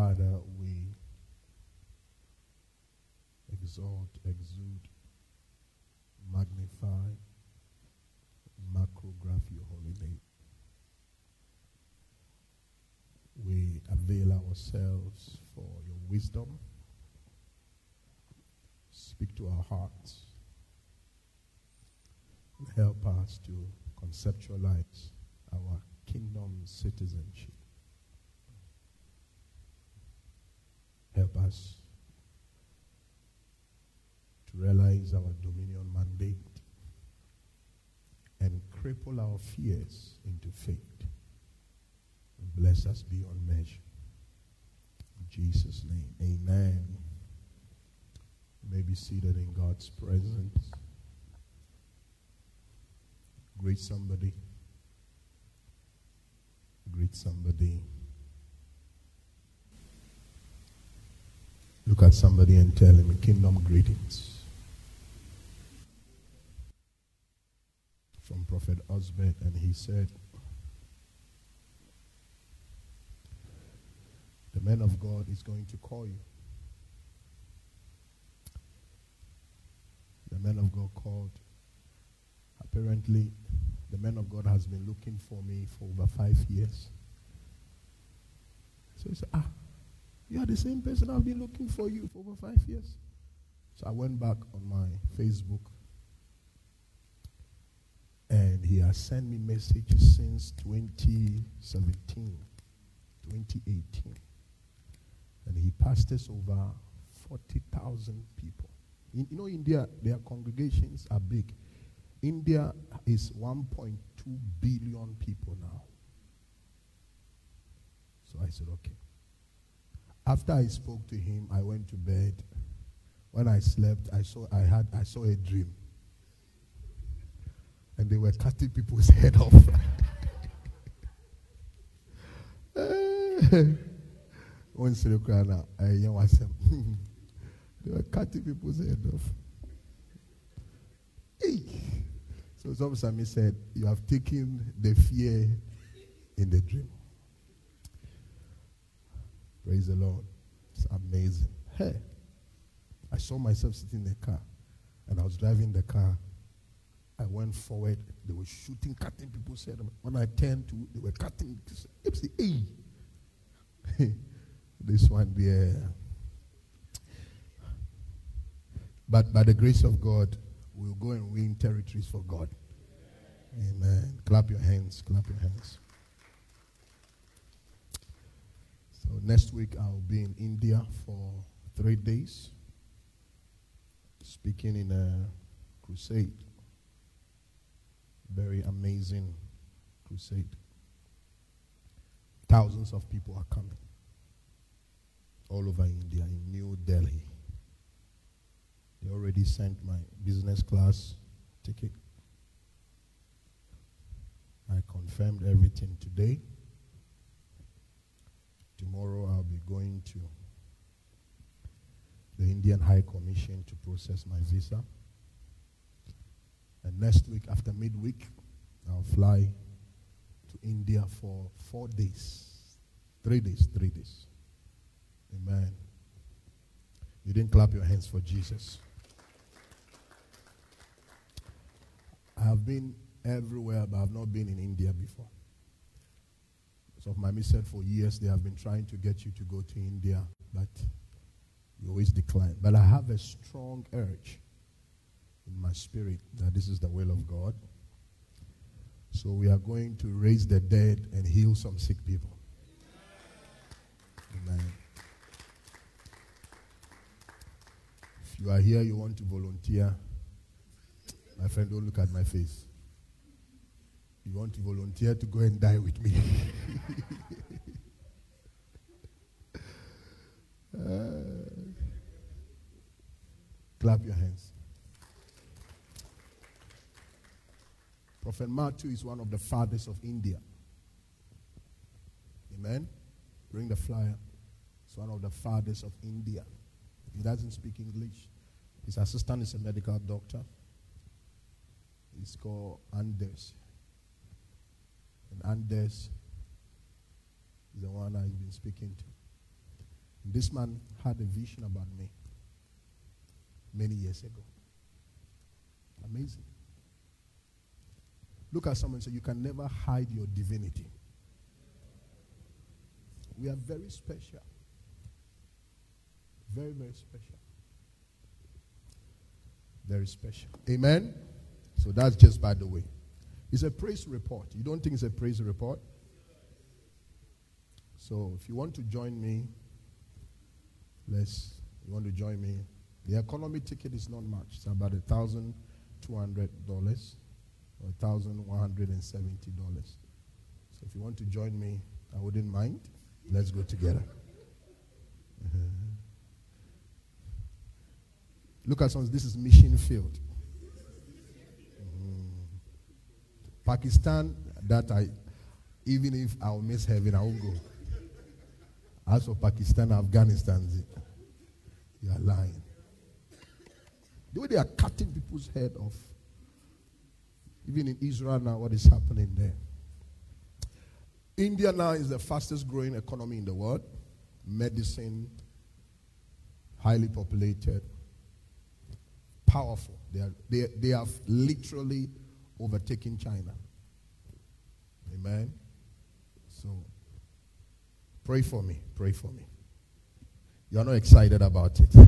Father, we exalt, exude, magnify, macrograph your holy name. We avail ourselves for your wisdom. Speak to our hearts. Help us to conceptualize our kingdom citizenship. Help us to realize our dominion mandate and cripple our fears into faith. Bless us beyond measure. In Jesus' name, amen. You may be seated in God's presence. Greet somebody. Greet somebody. Look at somebody and tell him kingdom greetings. From Prophet Osbert, and he said, The man of God is going to call you. The man of God called. Apparently, the man of God has been looking for me for over five years. So he said, Ah, you are the same person I've been looking for you for over five years. So I went back on my Facebook and he has sent me messages since 2017, 2018. And he pastors over 40,000 people. In, you know, India, their congregations are big. India is 1.2 billion people now. So I said, okay. After I spoke to him, I went to bed. When I slept, I saw I had I saw a dream. And they were cutting people's head off. Once they were cutting people's head off. So Zomsami said, You have taken the fear in the dream. Praise the Lord. It's amazing. Hey, I saw myself sitting in the car and I was driving the car. I went forward. They were shooting, cutting people's head. When I turned to, they were cutting. Hey, this one there. But by the grace of God, we'll go and win territories for God. Amen. Clap your hands. Clap your hands. So next week I'll be in India for three days, speaking in a crusade. Very amazing crusade. Thousands of people are coming all over India, in New Delhi. They already sent my business class ticket. I confirmed everything today. Tomorrow I'll be going to the Indian High Commission to process my visa. And next week, after midweek, I'll fly to India for four days. Three days, three days. Amen. You didn't clap your hands for Jesus. I have been everywhere, but I've not been in India before. So my miss said for years they have been trying to get you to go to India, but you always decline. But I have a strong urge in my spirit that this is the will of God. So we are going to raise the dead and heal some sick people. Amen. If you are here, you want to volunteer, my friend, don't look at my face. You want to volunteer to go and die with me. clap your hands. Prophet Matthew is one of the fathers of India. Amen. Bring the flyer. He's one of the fathers of India. He doesn't speak English. His assistant is a medical doctor. He's called Anders. And Anders is the one I've been speaking to. This man had a vision about me many years ago. Amazing. Look at someone and say, You can never hide your divinity. We are very special. Very, very special. Very special. Amen? So that's just by the way. It's a praise report. You don't think it's a praise report? So if you want to join me, let's, you want to join me. The economy ticket is not much. It's about a thousand two hundred dollars or thousand one hundred and seventy dollars. So if you want to join me, I wouldn't mind. Let's go together. Look at some. This is mission field. Mm. Pakistan. That I, even if I'll miss heaven, I won't go. As for Pakistan, Afghanistan, you are lying. The way they are cutting people's head off. Even in Israel now, what is happening there? India now is the fastest growing economy in the world. Medicine, highly populated, powerful. They, are, they, they have literally overtaken China. Amen. So pray for me. Pray for me. You're not excited about it. I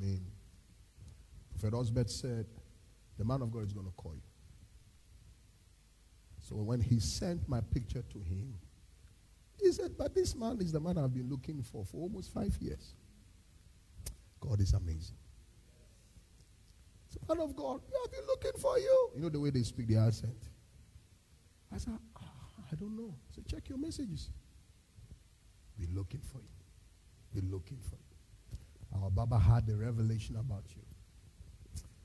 mean, Prophet Osbert said, the man of God is going to call you. So when he sent my picture to him, he said, But this man is the man I've been looking for for almost five years. God is amazing. So, man of God, have been looking for you. You know the way they speak the accent. I said, oh, I don't know. So check your messages. We're looking for you. We're looking for you. Our Baba had a revelation about you.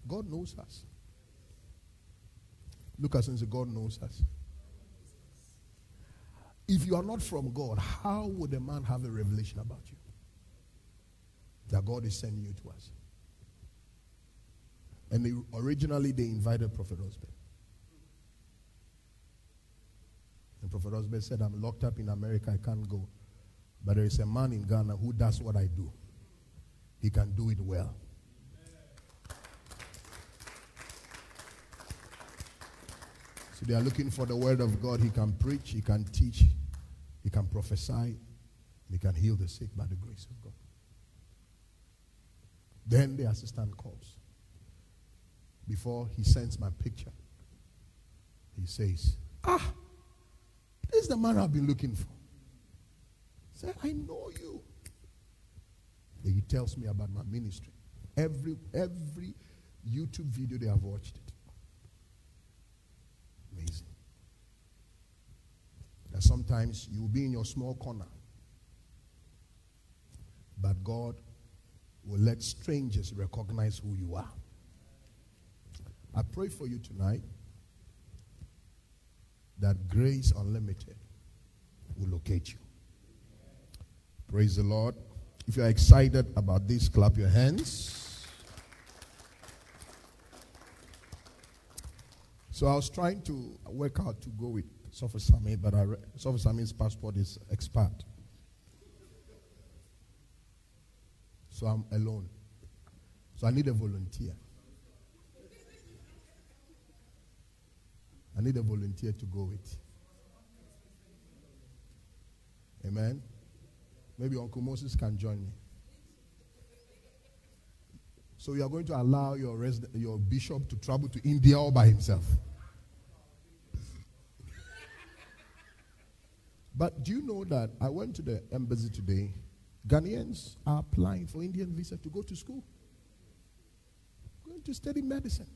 God knows us. Look at since God knows us. If you are not from God, how would a man have a revelation about you? That God is sending you to us. And they, originally they invited Prophet Osbert. And Prophet Osbert said, I'm locked up in America, I can't go. But there is a man in Ghana who does what I do. He can do it well. So they are looking for the word of God. He can preach, he can teach, he can prophesy, he can heal the sick by the grace of God. Then the assistant calls. Before he sends my picture, he says, Ah, is the man I've been looking for. Say, I know you. Then he tells me about my ministry. Every every YouTube video they have watched it. Amazing. That sometimes you'll be in your small corner, but God will let strangers recognize who you are. I pray for you tonight that grace unlimited will locate you. Praise the Lord. If you are excited about this, clap your hands. So I was trying to work out to go with Sofa Sami, but I Sofa Sami's passport is expired. So I'm alone. So I need a volunteer. I need a volunteer to go with. Amen. Maybe Uncle Moses can join me. So you are going to allow your, resident, your bishop to travel to India all by himself. but do you know that I went to the embassy today? Ghanaians are applying for Indian visa to go to school, going to study medicine.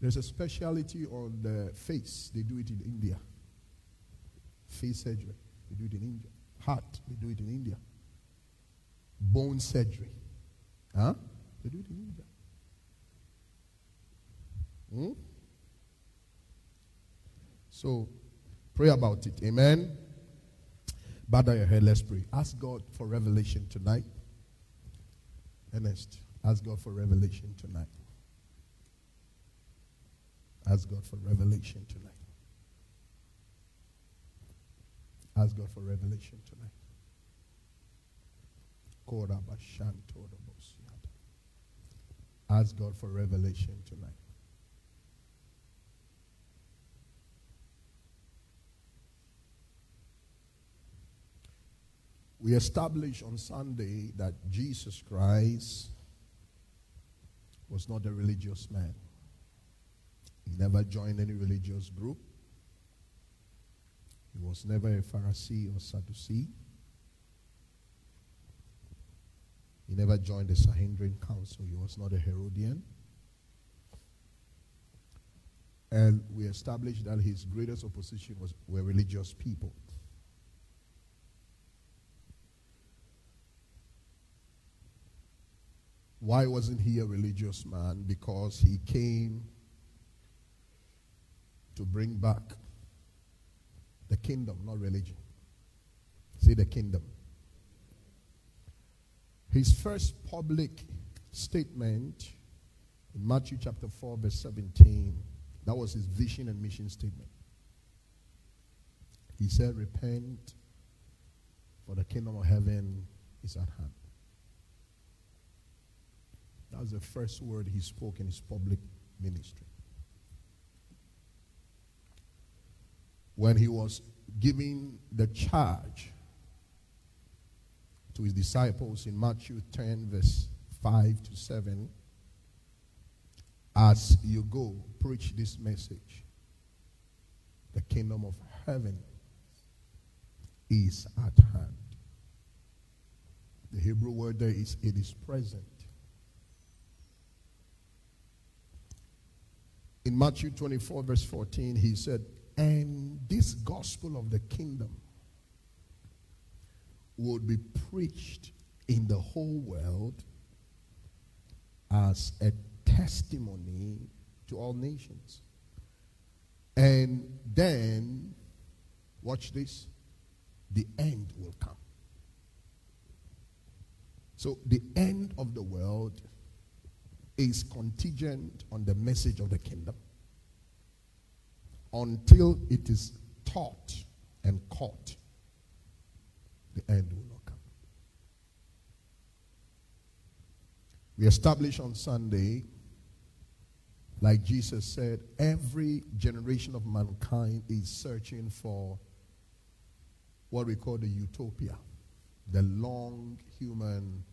There's a specialty on the face. They do it in India. Face surgery. They do it in India. Heart. They do it in India. Bone surgery. Huh? They do it in India. Hmm? So, pray about it. Amen. Bow down your head. Let's pray. Ask God for revelation tonight. Ernest, ask God for revelation tonight. Ask God for revelation tonight. Ask God for revelation tonight. Ask God for revelation tonight. We established on Sunday that Jesus Christ was not a religious man. He never joined any religious group. He was never a Pharisee or Sadducee. He never joined the Sanhedrin Council. He was not a Herodian. And we established that his greatest opposition was were religious people. Why wasn't he a religious man? Because he came to bring back the kingdom, not religion. See the kingdom. His first public statement in Matthew chapter 4, verse 17, that was his vision and mission statement. He said, Repent, for the kingdom of heaven is at hand. That was the first word he spoke in his public ministry. When he was giving the charge to his disciples in Matthew 10, verse 5 to 7, as you go, preach this message. The kingdom of heaven is at hand. The Hebrew word there is it is present. In Matthew 24, verse 14, he said, And this gospel of the kingdom would be preached in the whole world as a testimony to all nations. And then, watch this, the end will come. So, the end of the world is contingent on the message of the kingdom until it is taught and caught the end will not come. We established on sunday like jesus said every generation of mankind is searching for what we call the utopia the long human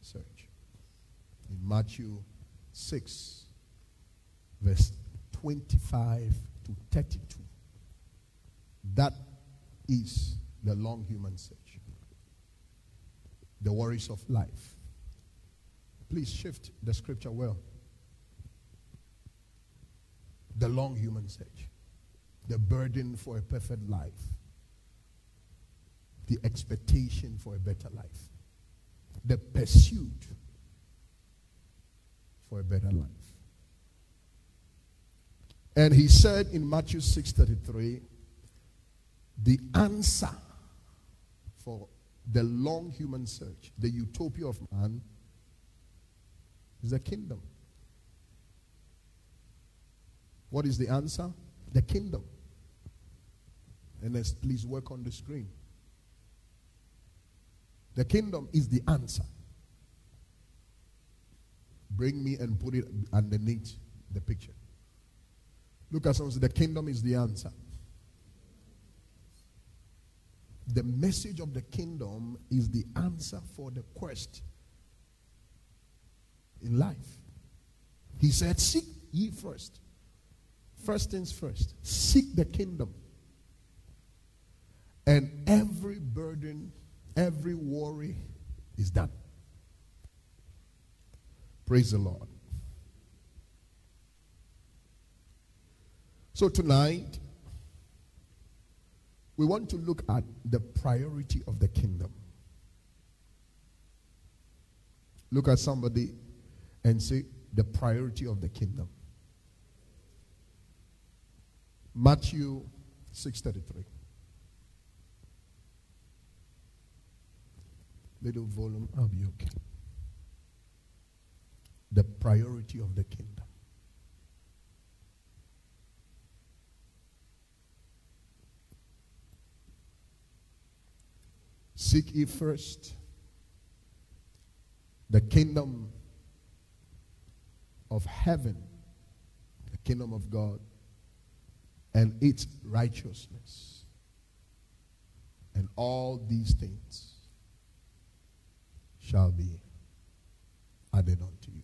search. In Matthew 6, verse 25 to 32. That is the long human search. The worries of life. Please shift the scripture well. The long human search. The burden for a perfect life. The expectation for a better life. The pursuit for a better life. And he said in Matthew 6:33, the answer for the long human search, the utopia of man, is the kingdom. What is the answer? The kingdom. And let's please work on the screen. The kingdom is the answer. Bring me and put it underneath the picture. Look at someone say, The kingdom is the answer. The message of the kingdom is the answer for the quest in life. He said, Seek ye first. First things first. Seek the kingdom. And every burden, every worry is done. Praise the Lord. So tonight, we want to look at the priority of the kingdom. Look at somebody and say, the priority of the kingdom. Matthew 6:33. Little volume, I'll be okay the priority of the kingdom. Seek ye first the kingdom of heaven, the kingdom of God, and its righteousness. And all these things shall be added unto you.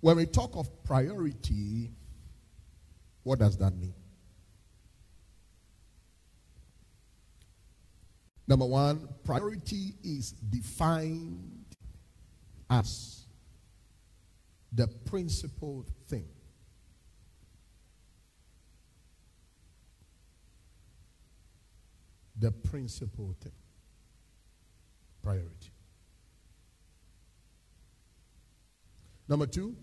When we talk of priority, what does that mean? Number one, priority is defined as the principal thing. The principal thing. Priority. Number two,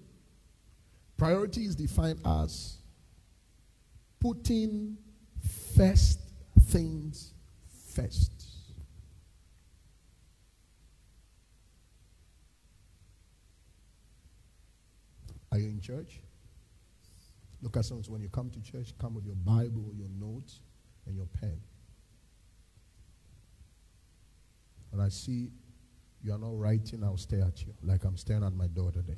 priority is defined as putting first things first. Are you in church? Look at someone. When you come to church, come with your Bible, your notes, and your pen. And I see you are not writing, I'll stare at you like I'm staring at my door today.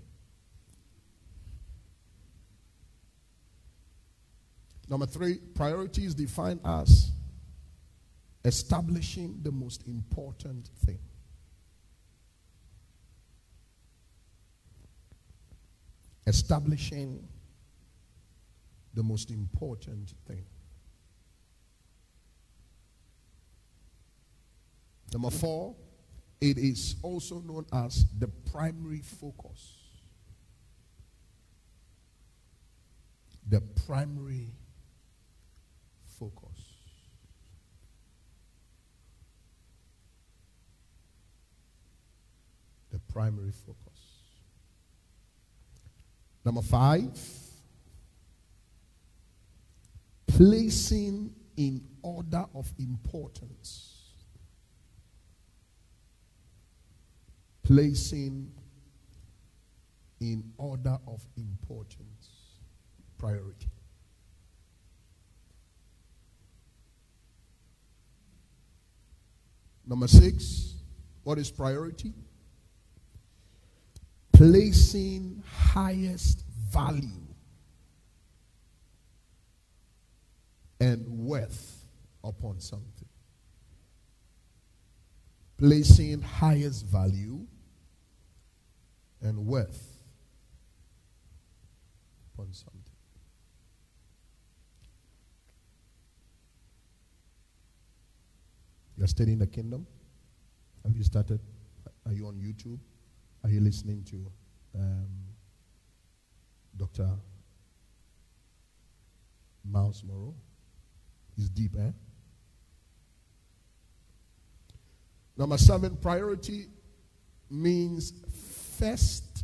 Number three, priorities define us establishing the most important thing. Establishing the most important thing. Number four, it is also known as the primary focus. The primary focus. The primary focus. Number five, placing in order of importance. Placing in order of importance. Priority. Number six, what is priority? Placing highest value and worth upon something. Placing highest value and worth upon something. You're studying the kingdom? Have you started? Are you on YouTube? Are you listening to um, Dr. Myles Munroe? It's deep, eh? Number seven, priority means first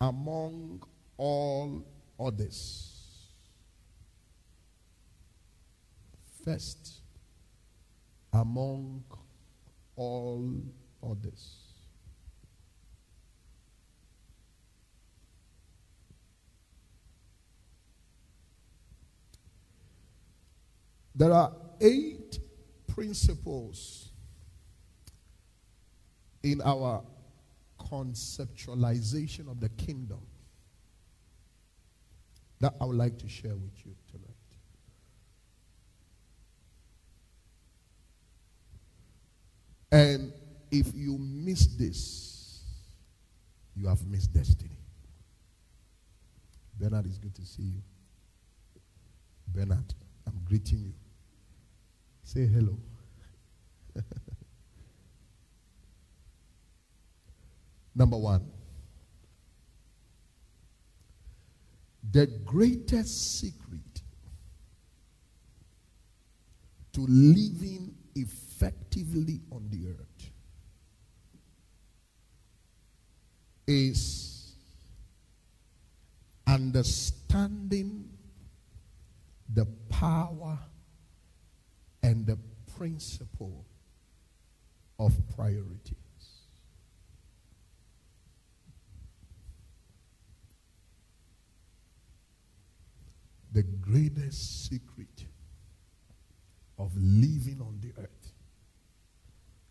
among all others. First among all others. There are eight principles in our conceptualization of the kingdom that I would like to share with you tonight. And if you miss this, you have missed destiny. Bernard, it's good to see you. Bernard, I'm greeting you. Say hello. Number one, the greatest secret to living effectively on the earth is understanding the power and the principle of priorities. the greatest secret of living on the earth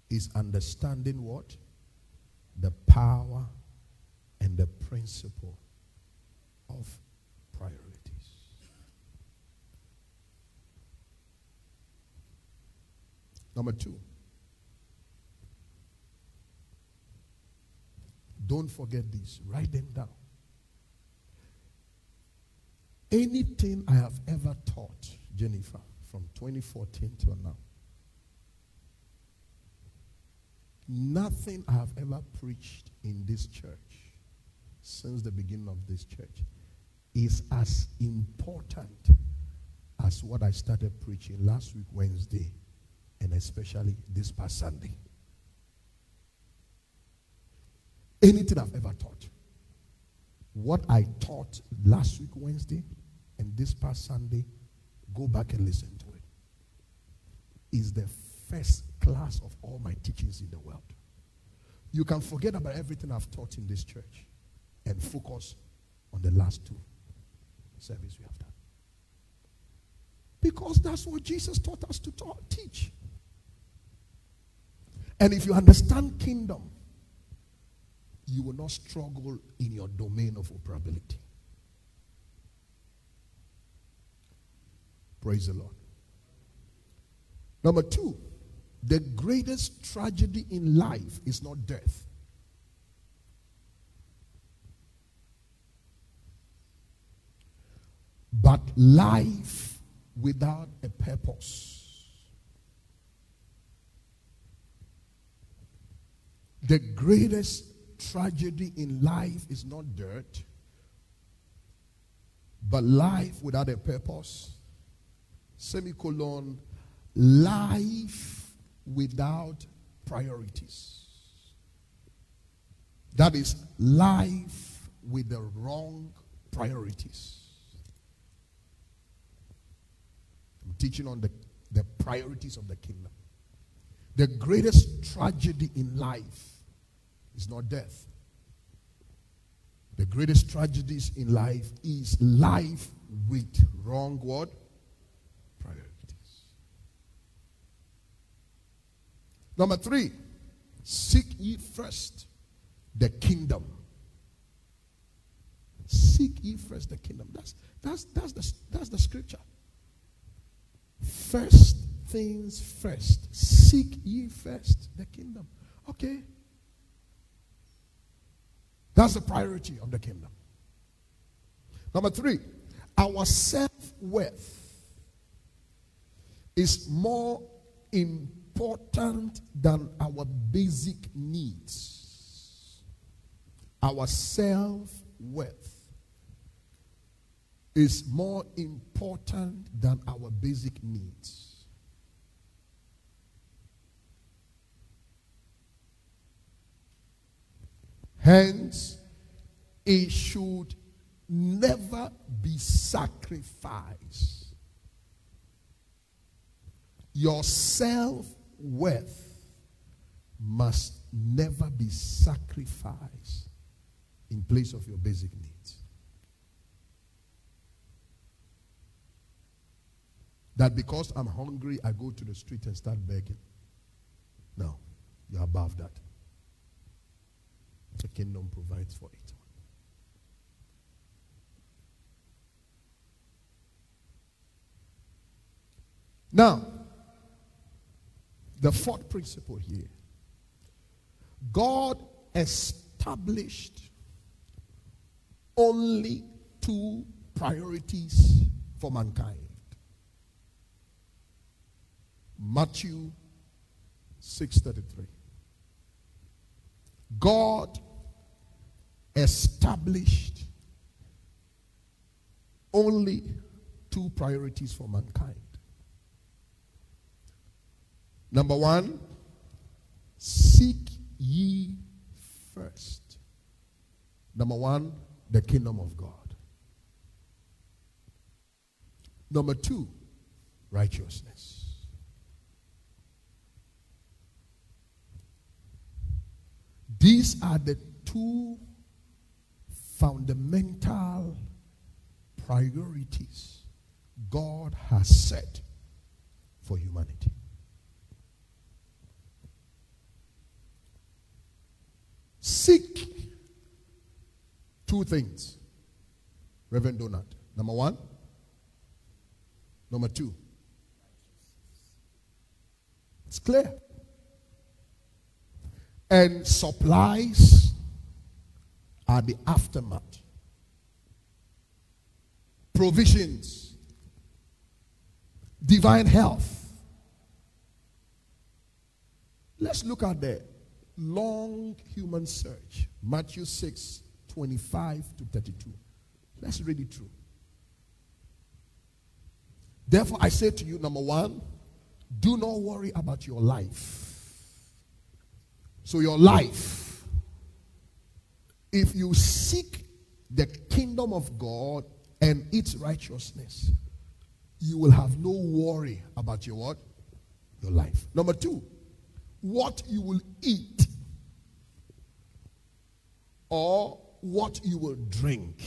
is understanding what? The power and the principle of priorities. Number two, don't forget this, write them down. Anything I have ever taught, Jennifer, from 2014 till now, nothing I have ever preached in this church since the beginning of this church is as important as what I started preaching last week, Wednesday, and especially this past Sunday. Anything I've ever taught. What I taught last week, Wednesday, and this past Sunday, go back and listen to it. Is the first class of all my teachings in the world. You can forget about everything I've taught in this church and focus on the last two service we have done. Because that's what Jesus taught us to taught, teach. And if you understand kingdom, you will not struggle in your domain of operability. Praise the Lord. Number two, the greatest tragedy in life is not death. But life without a purpose. The greatest tragedy in life is not dirt, but life without a purpose semicolon, life without priorities. That is life with the wrong priorities. I'm teaching on the, the priorities of the kingdom. The greatest tragedy in life is not death. The greatest tragedies in life is life with wrong word priorities. Number three, seek ye first the kingdom. Seek ye first the kingdom. That's that's that's the that's the scripture. First things first. Seek ye first the kingdom. Okay. That's the priority of the kingdom. Number three, our self worth is more important than our basic needs. Our self worth is more important than our basic needs. Hence, it should never be sacrificed. Your self worth must never be sacrificed in place of your basic needs. That because I'm hungry, I go to the street and start begging. No, you're above that. The kingdom provides for it. Now, the fourth principle here. God established only two priorities for mankind. Matthew 6:33 God established only two priorities for mankind Number one, seek ye first. Number one, the kingdom of God. Number two, righteousness. These are the two fundamental priorities God has set for humanity. Seek two things, Reverend Donut. Number one, number two. It's clear. And supplies are the aftermath. Provisions, divine health. Let's look at the long human search. Matthew 6 25 to 32. Let's read it through. Therefore, I say to you, number one, do not worry about your life. So, your life, if you seek the kingdom of God and its righteousness, you will have no worry about your what? Your life. Number two, what you will eat or what you will drink.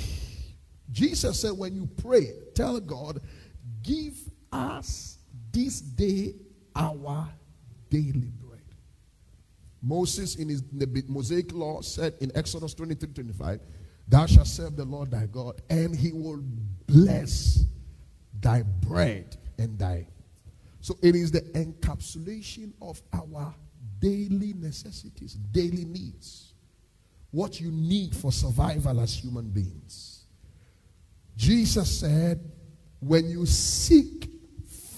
Jesus said, when you pray, tell God, give us this day our daily bread. Moses, in, his, in the Mosaic law, said in Exodus 23 25, Thou shalt serve the Lord thy God, and he will bless thy bread and thy. So it is the encapsulation of our daily necessities, daily needs, what you need for survival as human beings. Jesus said, when you seek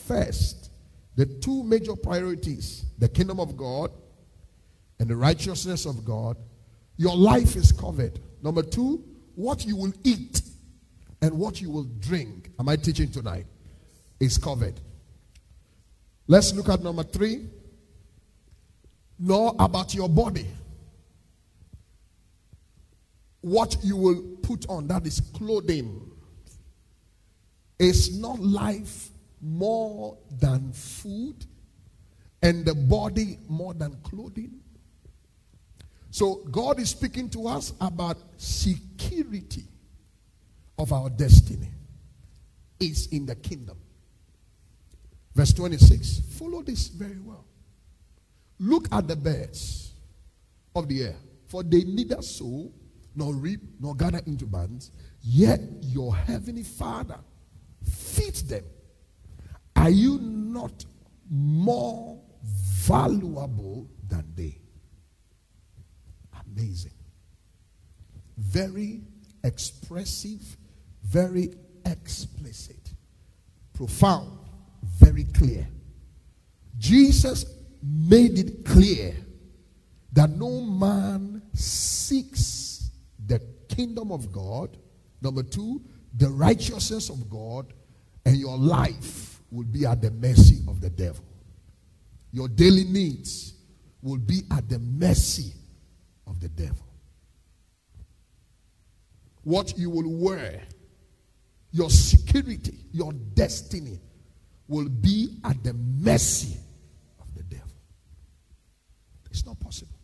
first the two major priorities, the kingdom of God and the righteousness of God, your life is covered. Number two, what you will eat and what you will drink. Am I teaching tonight? Is covered. Let's look at number three nor about your body. What you will put on, that is clothing. Is not life more than food and the body more than clothing? So, God is speaking to us about security of our destiny is in the kingdom. Verse 26. Follow this very well. Look at the birds of the air, for they neither sow, nor reap, nor gather into barns, yet your heavenly Father feeds them. Are you not more valuable than they? Amazing. Very expressive, very explicit, profound, very clear. Jesus made it clear that no man seeks the kingdom of God. Number two, the righteousness of God, and your life will be at the mercy of the devil. Your daily needs will be at the mercy of the devil. What you will wear, your security, your destiny will be at the mercy of the devil. it's not possible.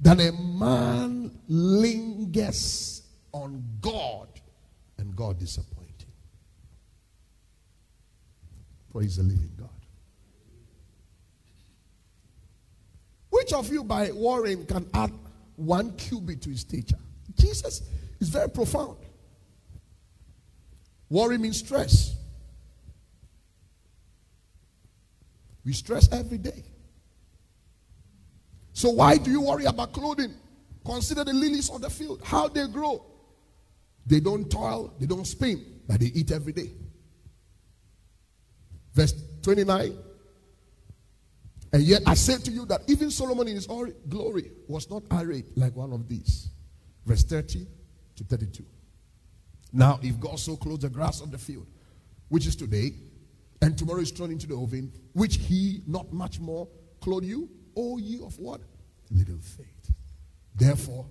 That a man lingers on God and God disappoints him. Praise the living God. Which of you by worrying can add one cubit to his stature? Jesus is very profound. Worry means stress. We stress every day. So why do you worry about clothing? Consider the lilies of the field, how they grow. They don't toil, they don't spin, but they eat every day. Verse 29. And yet I say to you that even Solomon in his glory was not arrayed like one of these. Verse 30 to 32. Now, if God so clothes the grass of the field, which is today, and tomorrow is thrown into the oven, which he not much more clothe you, O ye of what? Little faith. Therefore,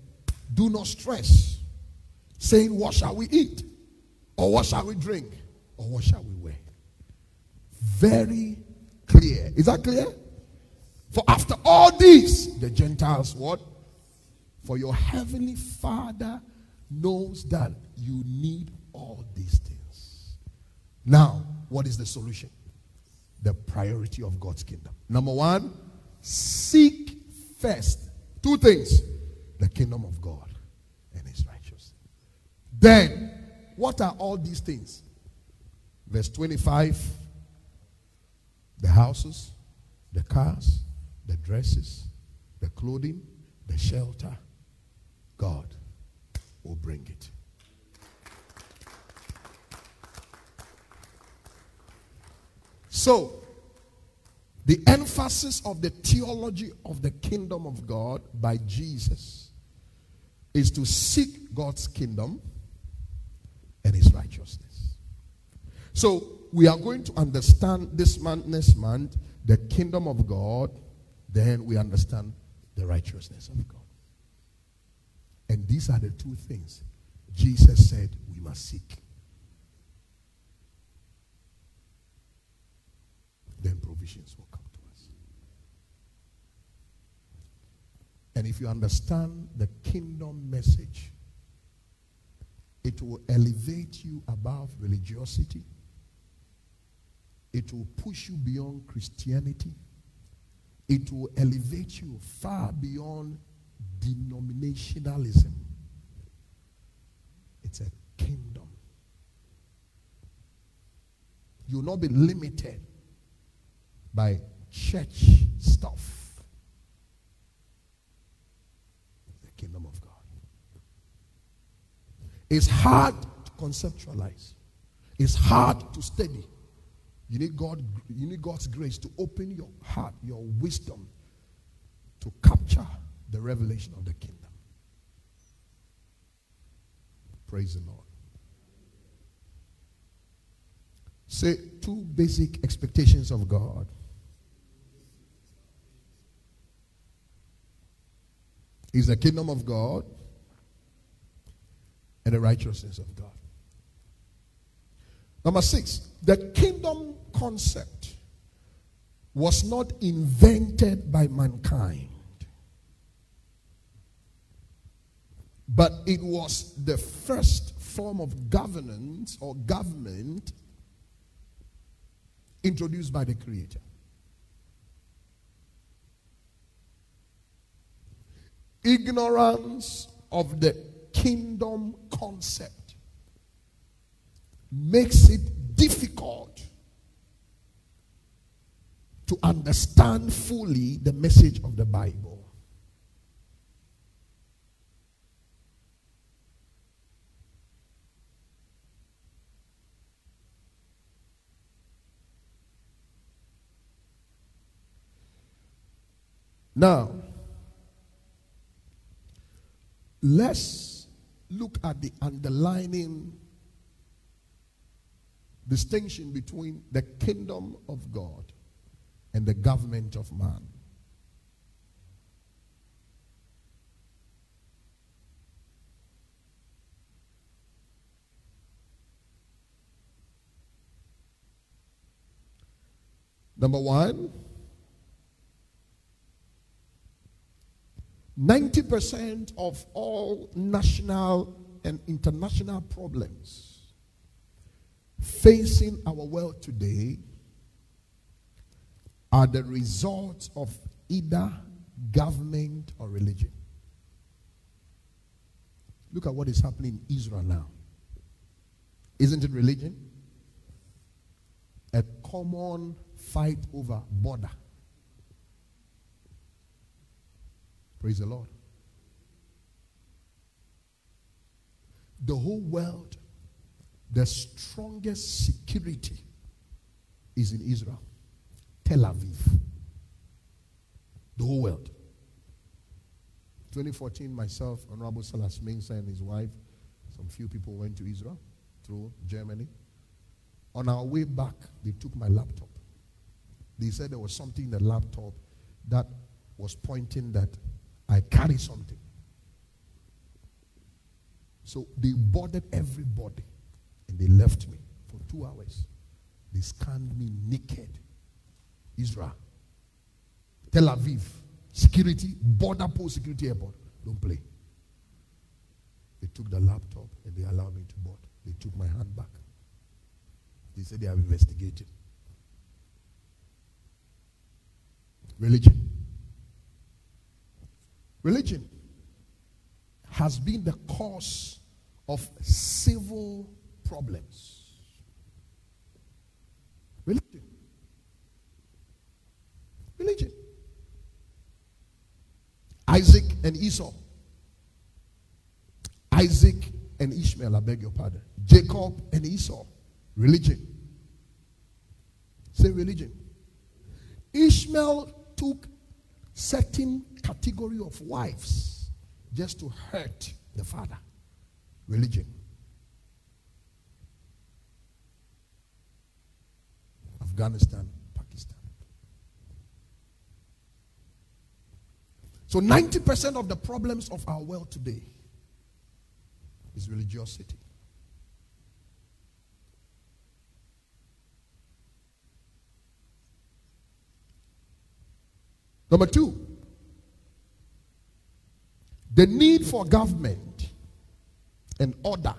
do not stress, saying, What shall we eat? Or what shall we drink? Or what shall we wear? Very clear. Is that clear? For after all these, the Gentiles what? For your heavenly Father knows that you need all these things. Now, what is the solution? The priority of God's kingdom. Number one, seek first two things the kingdom of God and his righteousness. Then, what are all these things? Verse 25 the houses, the cars, the dresses, the clothing, the shelter. God will bring it. So, the emphasis of the theology of the kingdom of God by Jesus is to seek God's kingdom and his righteousness. So, we are going to understand this month, next month, the kingdom of God, then we understand the righteousness of God. And these are the two things Jesus said we must seek. Then provisions will come. To us. And if you understand the kingdom message, it will elevate you above religiosity. It will push you beyond Christianity. It will elevate you far beyond denominationalism. It's a kingdom. You'll not be limited by church stuff. The kingdom of God. It's hard to conceptualize. It's hard to study. You need God, you need God's grace to open your heart, your wisdom to capture the revelation of the kingdom. Praise the Lord. Say two basic expectations of God. is the kingdom of God and the righteousness of God. Number six, the kingdom concept was not invented by mankind, but it was the first form of governance or government introduced by the Creator. ignorance of the kingdom concept makes it difficult to understand fully the message of the Bible. Now, Let's look at the underlining distinction between the kingdom of God and the government of man. Number one, 90% of all national and international problems facing our world today are the result of either government or religion. Look at what is happening in Israel now. Isn't it religion? A common fight over border. Praise the Lord. The whole world, the strongest security is in Israel, Tel Aviv. The whole world. 2014, myself, Honorable Salas Mensah and his wife, some few people went to Israel through Germany. On our way back, they took my laptop. They said there was something in the laptop that was pointing that I carry something. So they boarded everybody and they left me for two hours. They scanned me naked. Israel, Tel Aviv, security, border post security airport. Don't play. They took the laptop and they allowed me to board. They took my hand back. They said they have investigated. Religion. Religion has been the cause of civil problems. Religion. Religion. Isaac and Esau. Isaac and Ishmael, I beg your pardon. Jacob and Esau. Religion. Say religion. Ishmael took certain category of wives just to hurt the father. Religion. Afghanistan, Pakistan. So 90% of the problems of our world today is religiosity. Number two, the need for government and order.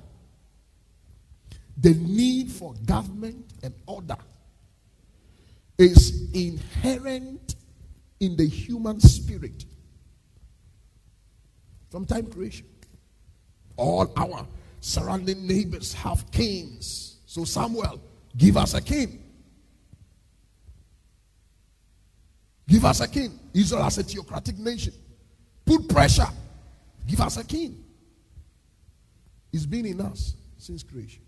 The need for government and order is inherent in the human spirit from time creation. All our surrounding neighbors have kings. So, Samuel, give us a king. Give us a king. Israel has a theocratic nation. Put pressure. Give us a king. It's been in us since creation.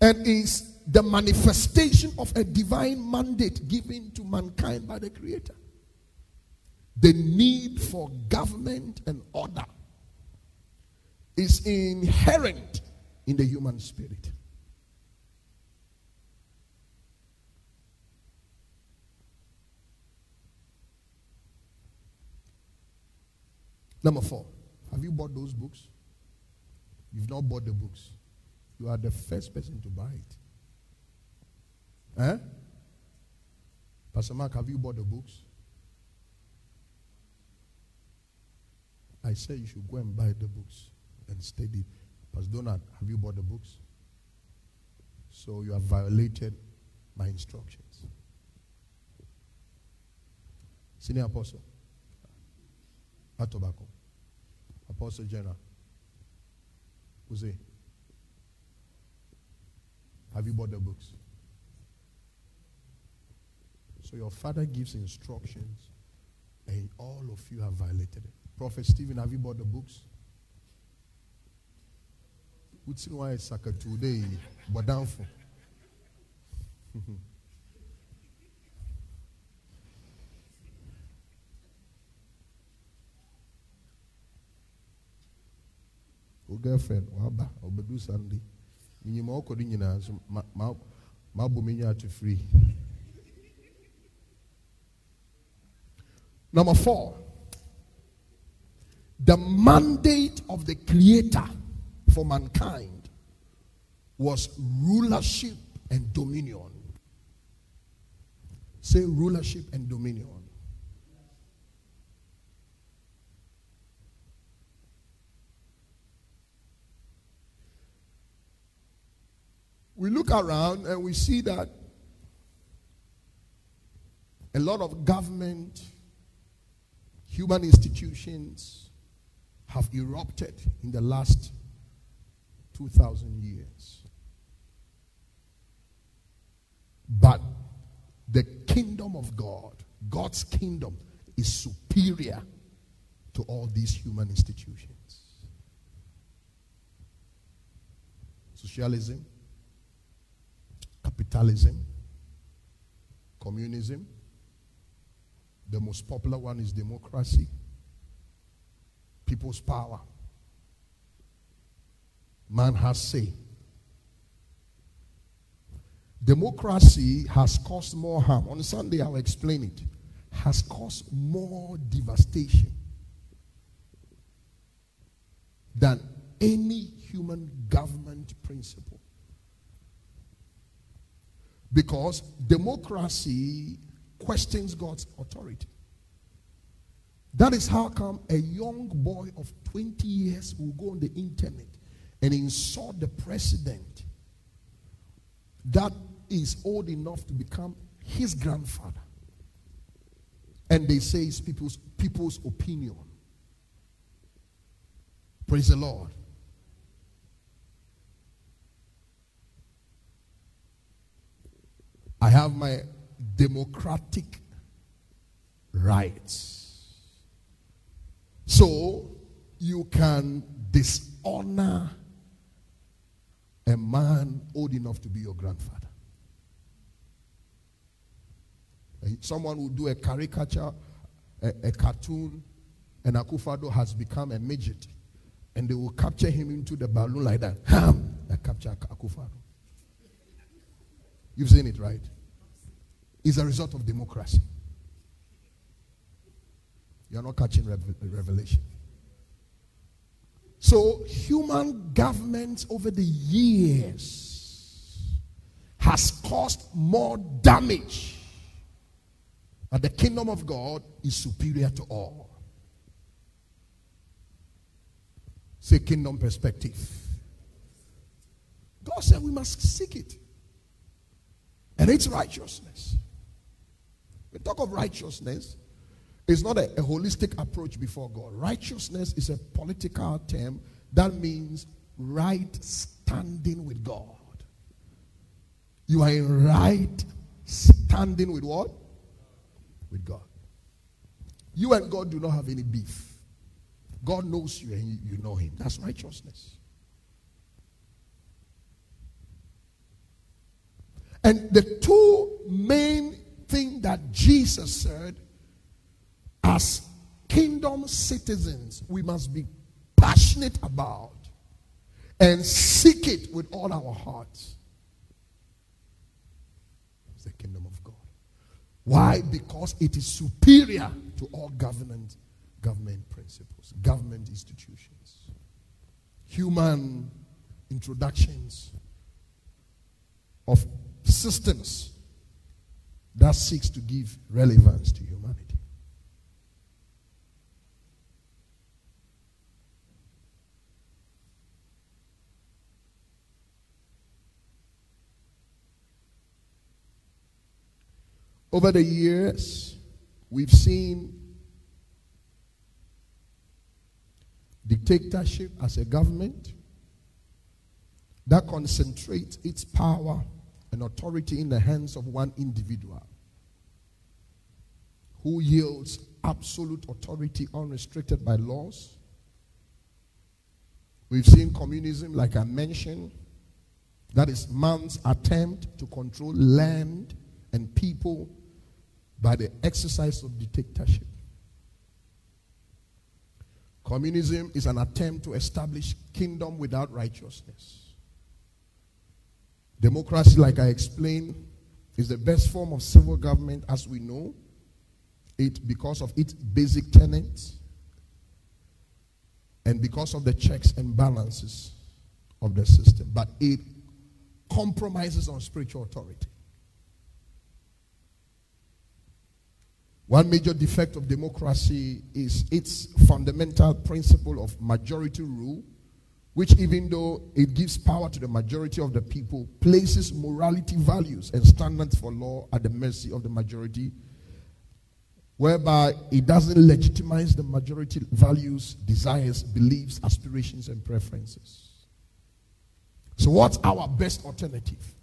And is the manifestation of a divine mandate given to mankind by the Creator. The need for government and order is inherent in the human spirit. Number four, have you bought those books? You've not bought the books. You are the first person to buy it. Eh? Pastor Mark, have you bought the books? I said you should go and buy the books and study. Pastor Donald, have you bought the books? So you have violated my instructions. Senior Apostle. Atobacco. Apostle General. Jose. Have you bought the books? So your father gives instructions and all of you have violated it. Prophet Stephen, have you bought the books? What's in why it's today? But down for. o oh, girlfriend waba ɔbɛdu sunday nyinaa free number four. The mandate of the creator for mankind was rulership and dominion. Say rulership and dominion we look around and we see that a lot of government, human institutions have erupted in the last 2,000 years. But the kingdom of God, God's kingdom, is superior to all these human institutions. Socialism, capitalism, communism. The most popular one is democracy, people's power. Man has say. Democracy has caused more harm. On Sunday, I'll explain it. Has caused more devastation than any human government principle. Because democracy questions God's authority. That is how come a young boy of 20 years will go on the internet and insult the president that is old enough to become his grandfather. And they say it's people's, people's opinion. Praise the Lord. I have my democratic rights. So you can dishonor a man old enough to be your grandfather. Eh, someone will do a caricature, a, a cartoon, and Akufo-Addo has become a midget. And they will capture him into the balloon like that. Ham! They capture Akufo-Addo. You've seen it, right? It's a result of democracy. You're not catching revelation. So, human government over the years has caused more damage. But the kingdom of God is superior to all. Say kingdom perspective. God said we must seek it. And it's righteousness. We talk of righteousness. It's not a, a, holistic approach before God. Righteousness is a political term that means right standing with God. You are in right standing with what? With God. You and God do not have any beef. God knows you and you know Him. That's righteousness. And the two main things that Jesus said as kingdom citizens we must be passionate about and seek it with all our hearts. It's the kingdom of God. Why? Because it is superior to all government government principles, government institutions, human introductions of systems that seeks to give relevance to humanity. Over the years, we've seen dictatorship as a government that concentrates its power authority in the hands of one individual who yields absolute authority unrestricted by laws. We've seen communism, like I mentioned, that is man's attempt to control land and people by the exercise of dictatorship. Communism is an attempt to establish kingdom without righteousness. Democracy, like I explained, is the best form of civil government as we know it because of its basic tenets and because of the checks and balances of the system. But it compromises on spiritual authority. One major defect of democracy is its fundamental principle of majority rule, which, even though it gives power to the majority of the people, places morality values and standards for law at the mercy of the majority, whereby it doesn't legitimize the majority values, desires, beliefs, aspirations, and preferences. So, what's our best alternative?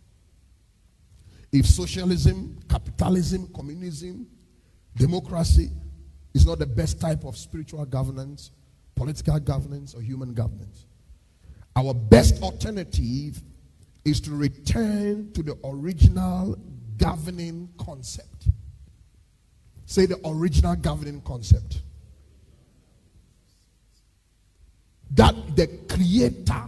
If socialism, capitalism, communism, Democracy is not the best type of spiritual governance, political governance, or human governance. Our best alternative is to return to the original governing concept. Say the original governing concept. That the Creator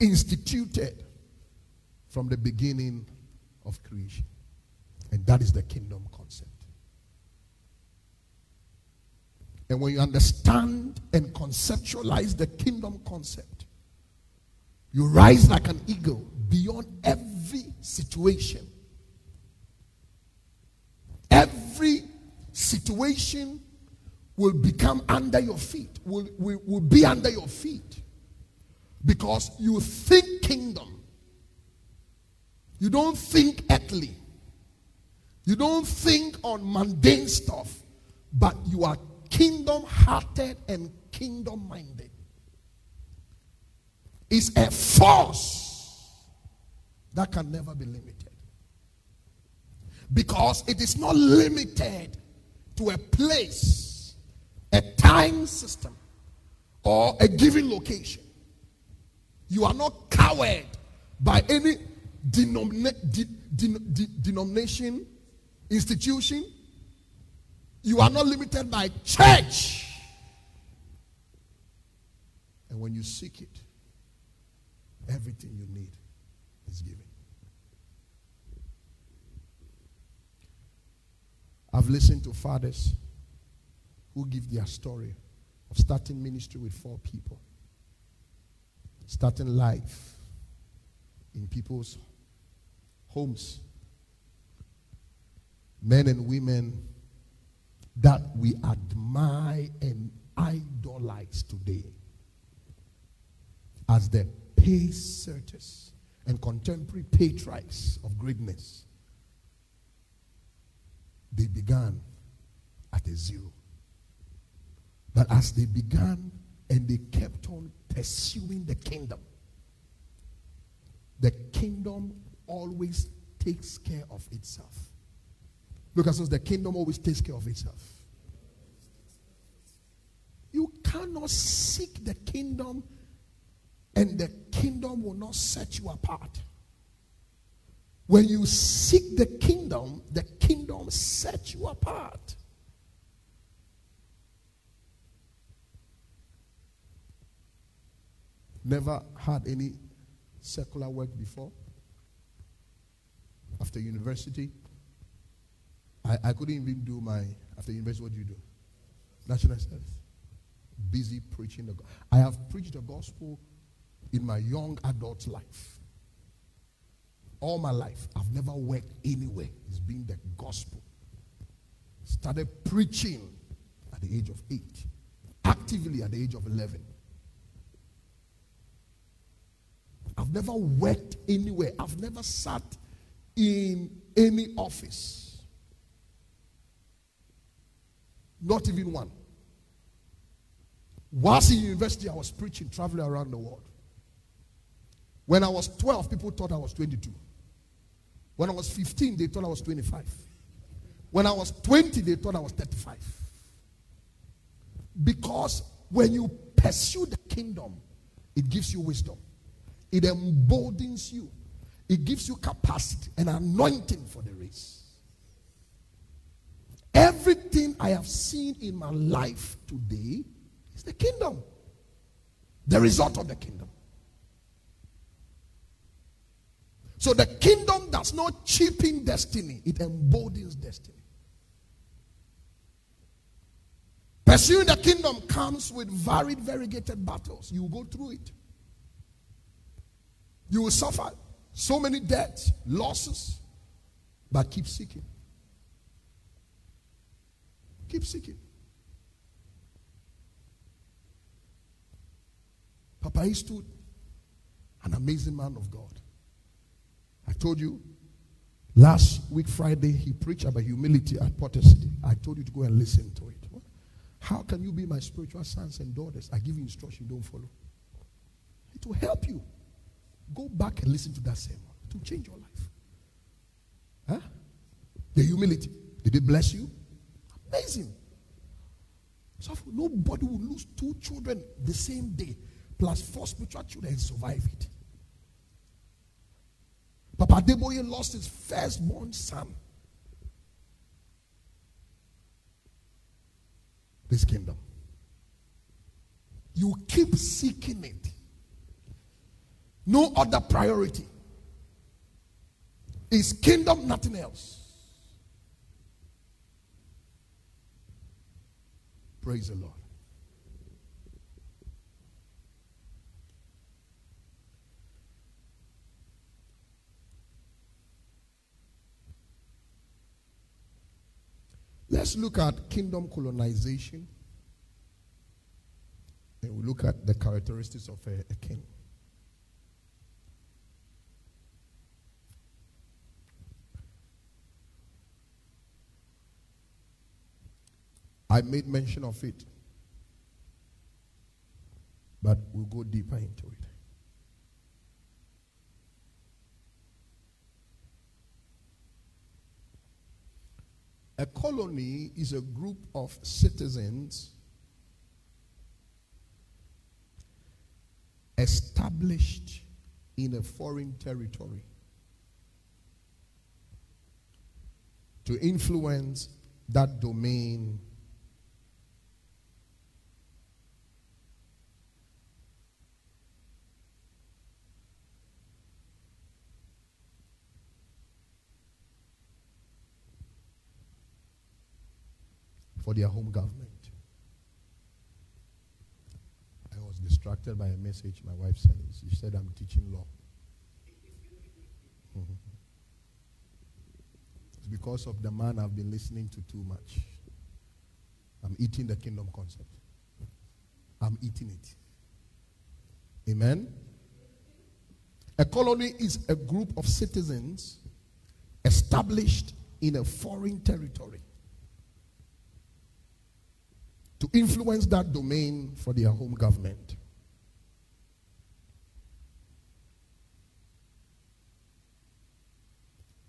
instituted from the beginning of creation. And that is the kingdom concept. And when you understand and conceptualize the kingdom concept, you rise like an eagle beyond every situation. Every situation will become under your feet, will, will, will be under your feet. Because you think kingdom. You don't think earthly. You don't think on mundane stuff, but you are kingdom hearted and kingdom minded. It's a force that can never be limited. Because it is not limited to a place, a time system, or a given location. You are not cowed by any denomina- de- de- de- denomination, institution. You are not limited by church. And when you seek it, everything you need is given. I've listened to fathers who give their story of starting ministry with four people, starting life in people's homes. Men and women that we admire and idolize today as the pace searchers and contemporary patriarchs of greatness. They began at a zero. But as they began and they kept on pursuing the kingdom, the kingdom always takes care of itself. Because the kingdom always takes care of itself. You cannot seek the kingdom and the kingdom will not set you apart. When you seek the kingdom, the kingdom sets you apart. Never had any secular work before. After university, I, I couldn't even do my, after university, what do you do? National service. Busy preaching the gospel. I have preached the gospel in my young adult life. All my life, I've never worked anywhere. It's been the gospel. Started preaching at the age of eight, actively at the age of 11. I've never worked anywhere. I've never sat in any office. Not even one. Whilst in university, I was preaching, traveling around the world. When I was 12, people thought I was 22. When I was 15, they thought I was 25. When I was 20, they thought I was 35. Because when you pursue the kingdom, it gives you wisdom, it emboldens you, it gives you capacity and anointing for the race. Everything I have seen in my life today is the kingdom, the result of the kingdom. So the kingdom does not cheapen destiny, it emboldens destiny. Pursuing the kingdom comes with varied, variegated battles. You go through it. You will suffer so many deaths, losses, but keep seeking. Keep seeking. Papa Eastwood, an amazing man of God. I told you last week, Friday, he preached about humility at Potter City. I told you to go and listen to it. How can you be my spiritual sons and daughters? I give you instruction, don't follow. It will help you. Go back and listen to that sermon. It will change your life. Huh? The humility. Did it bless you? Amazing. So nobody will lose two children the same day, plus four spiritual children and survive it. Papa Adeboye lost his firstborn son. This kingdom. You keep seeking it. No other priority. Is kingdom nothing else? Praise the Lord. Let's look at kingdom colonization and we look at the characteristics of a, a king. I made mention of it, but we'll go deeper into it. A colony is a group of citizens established in a foreign territory to influence that domain for their home government. I was distracted by a message my wife sent. She said, I'm teaching law. Mm-hmm. it's because of the man I've been listening to too much. I'm eating the kingdom concept. I'm eating it. Amen? A colony is a group of citizens established in a foreign territory to influence that domain for their home government.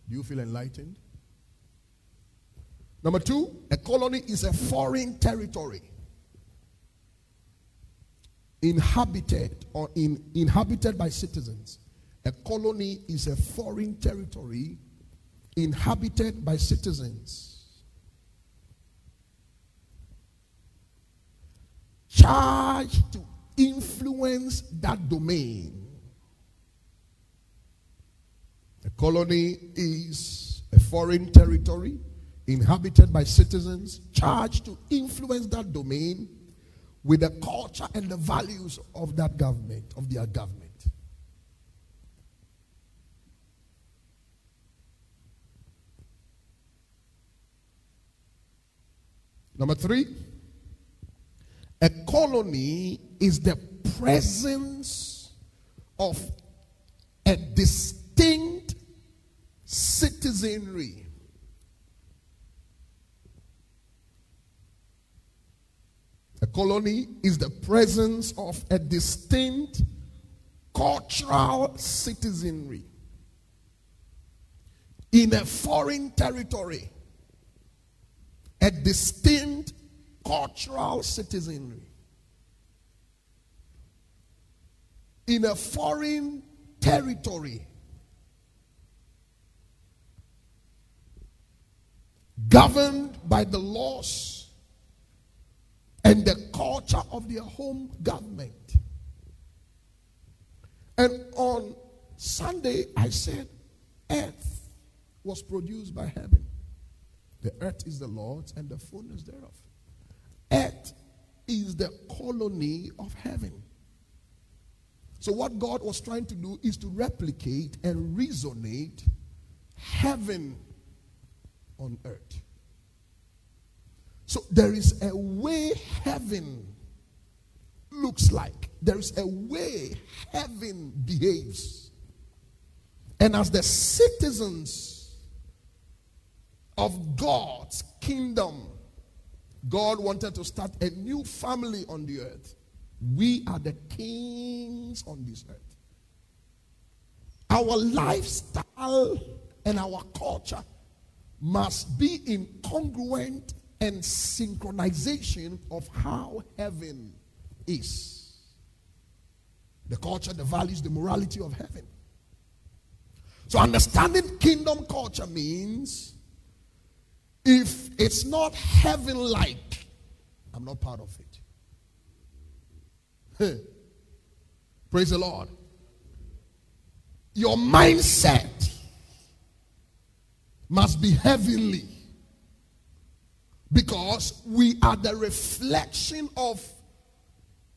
Do you feel enlightened? Number two, a colony is a foreign territory inhabited or in, inhabited by citizens. A colony is a foreign territory inhabited by citizens. Charged to influence that domain. A colony is a foreign territory inhabited by citizens charged to influence that domain with the culture and the values of that government, of their government. Number three, a colony is the presence of a distinct citizenry. A colony is the presence of a distinct cultural citizenry in a foreign territory. A distinct cultural citizenry in a foreign territory governed by the laws and the culture of their home government. And on Sunday, I said, Earth was produced by heaven. The earth is the Lord's and the fullness thereof. Earth is the colony of heaven. So, what God was trying to do is to replicate and resonate heaven on earth. So, there is a way heaven looks like, there is a way heaven behaves. And as the citizens of God's kingdom, God wanted to start a new family on the earth. We are the kings on this earth. Our lifestyle and our culture must be in congruent and synchronization of how heaven is. The culture, the values, the morality of heaven. So, understanding kingdom culture means if it's not heaven like, I'm not part of it. Praise the Lord. Your mindset must be heavenly because we are the reflection of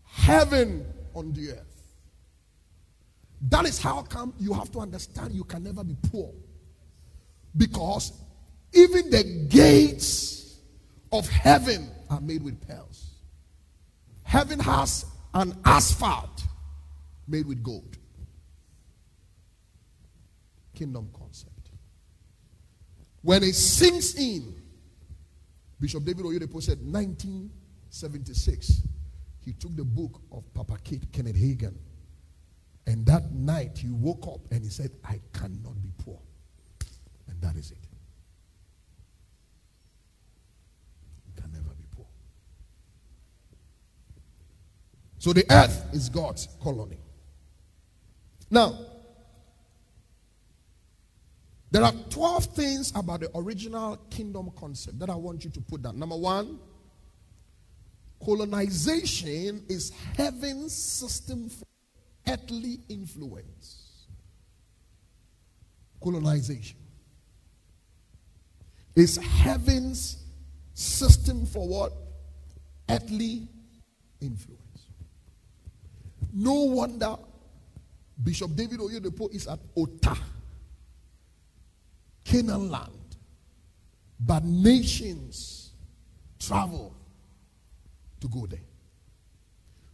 heaven on the earth. That is how come you have to understand you can never be poor because even the gates of heaven are made with pearls. Heaven has an asphalt made with gold. Kingdom concept. When it sinks in, Bishop David Oyedepo said 1976, he took the book of Papa Kate Kenneth Hagin. And that night he woke up and he said, I cannot be poor. And that is it. You can never be poor. So the earth is God's colony. Now, there are 12 things about the original kingdom concept that I want you to put down. Number one, colonization is heaven's system for earthly influence. Colonization is heaven's system for what? Earthly influence. No wonder Bishop David Oyedepo is at Ota Canaan land. But nations travel to go there.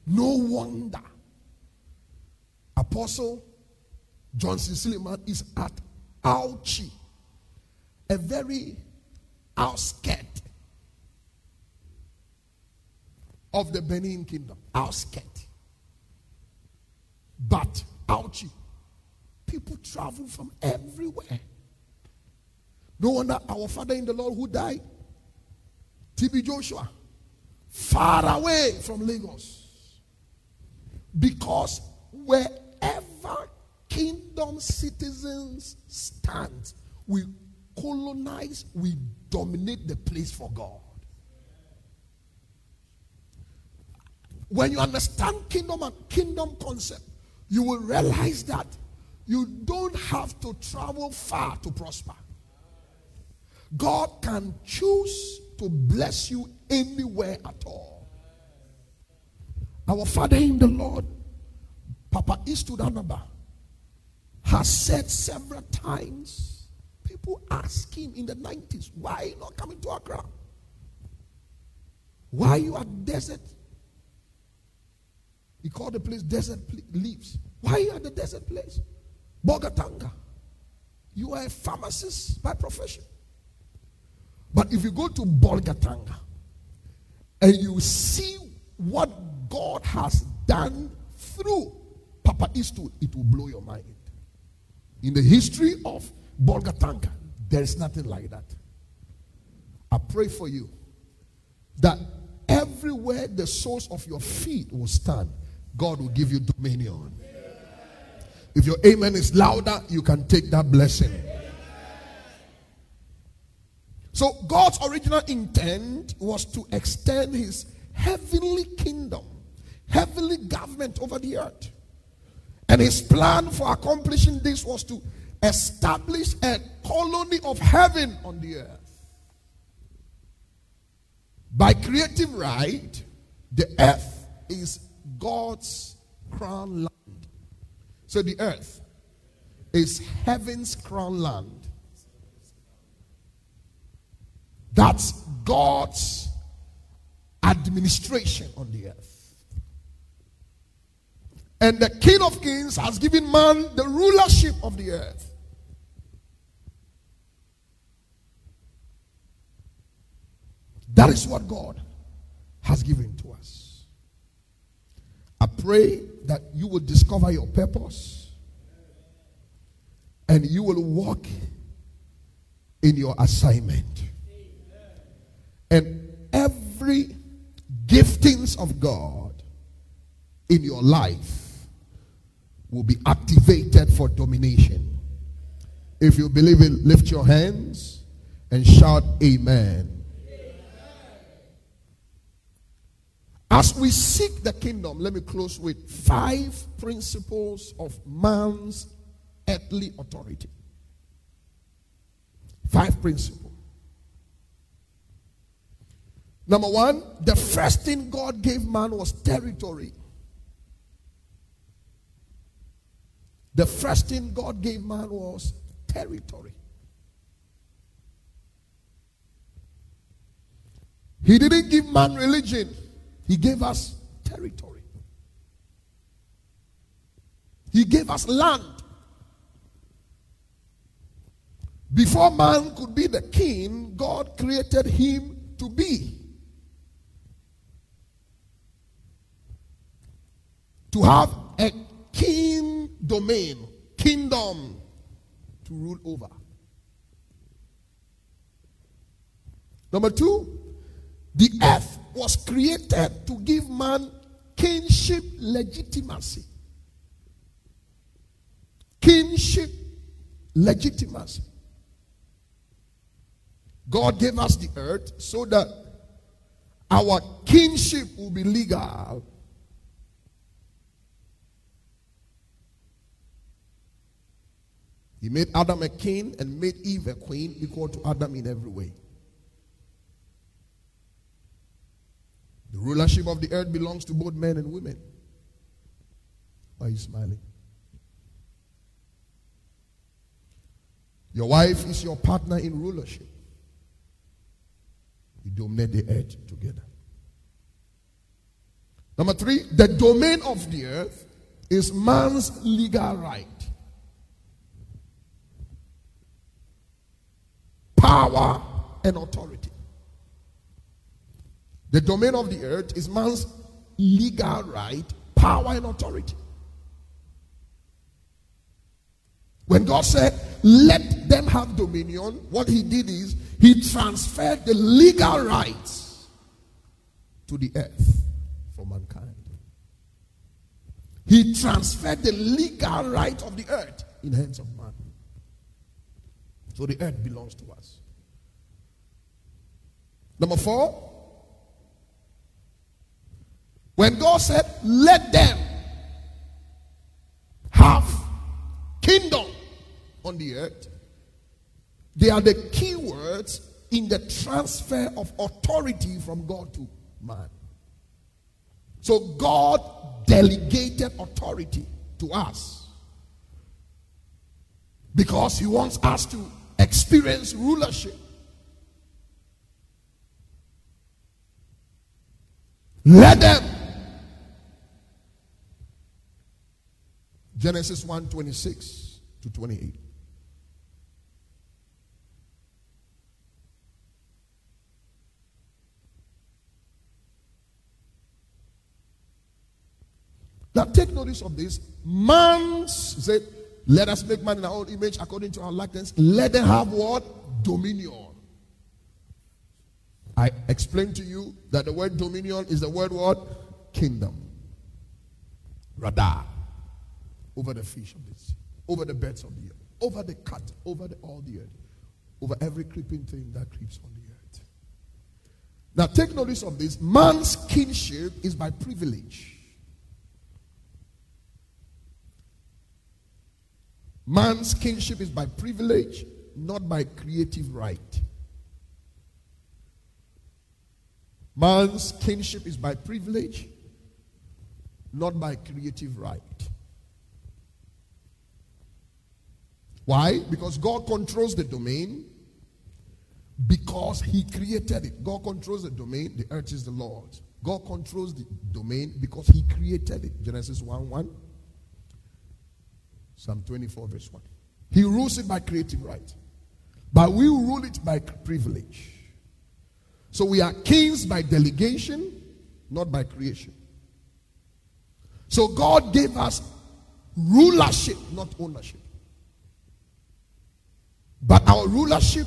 No wonder Apostle Johnson Suleman is at Auchi, a very outskirt of the Benin kingdom. Outskirt. But Auchi, people travel from everywhere no wonder our father in the Lord who died, TB Joshua, far away from Lagos. Because wherever kingdom citizens stand, we colonize, we dominate the place for God. When you understand kingdom and kingdom concept, you will realize that you don't have to travel far to prosper. God can choose to bless you anywhere at all. Our Father in the Lord, Papa Eastwood Anaba, has said several times, people ask him in the 90s, why are you not coming to Accra? Why you at desert? He called the place desert leaves. Why are you at the desert place? Bolgatanga. You are a pharmacist by profession. But if you go to Bolgatanga and you see what God has done through Papa Eastwood, it will blow your mind. In the history of Bolgatanga, there is nothing like that. I pray for you that everywhere the soles of your feet will stand, God will give you dominion. If your amen is louder, you can take that blessing. So God's original intent was to extend his heavenly kingdom, heavenly government over the earth. And his plan for accomplishing this was to establish a colony of heaven on the earth. By creative right, the earth is God's crown land. So the earth is heaven's crown land. That's God's administration on the earth. And the King of Kings has given man the rulership of the earth. That is what God has given to pray that you will discover your purpose and you will walk in your assignment. And every giftings of God in your life will be activated for domination. If you believe it, lift your hands and shout amen. As we seek the kingdom, let me close with five principles of man's earthly authority. Five principles. Number one, the first thing God gave man was territory. The first thing God gave man was territory. He didn't give man religion, He gave us territory. He gave us land. Before man could be the king, God created him to be. To have a king domain, kingdom to rule over. Number two, the earth was created to give man kingship legitimacy. Kingship legitimacy. God gave us the earth so that our kingship will be legal. He made Adam a king and made Eve a queen, equal to Adam in every way. The rulership of the earth belongs to both men and women. Why are you smiling? Your wife is your partner in rulership. You dominate the earth together. Number three, the domain of the earth is man's legal right. Power and authority. The domain of the earth is man's legal right, power, and authority. When God said, let them have dominion, what he did is he transferred the legal rights to the earth for mankind. He transferred the legal right of the earth in the hands of man. So the earth belongs to us. Number four, when God said, let them have kingdom on the earth, they are the key words in the transfer of authority from God to man. So God delegated authority to us because He wants us to experience rulership. Let them Genesis 1 26 to 28. Now take notice of this. Man's said, Let us make man in our own image according to our likeness. Let them have what? Dominion. I explained to you that the word dominion is the word what? Kingdom. Radar over the fish of the sea, over the birds of the air, over the cat, over the, all the earth, over every creeping thing that creeps on the earth. Now take notice of this. Man's kinship is by privilege. Man's kinship is by privilege, not by creative right. Man's kinship is by privilege, not by creative right. Why? Because God controls the domain. Because He created it. God controls the domain. The earth is the Lord. God controls the domain because He created it. Genesis 1 1. Psalm 24, verse 1. He rules it by creative right. But we rule it by privilege. So we are kings by delegation, not by creation. So God gave us rulership, not ownership. But our rulership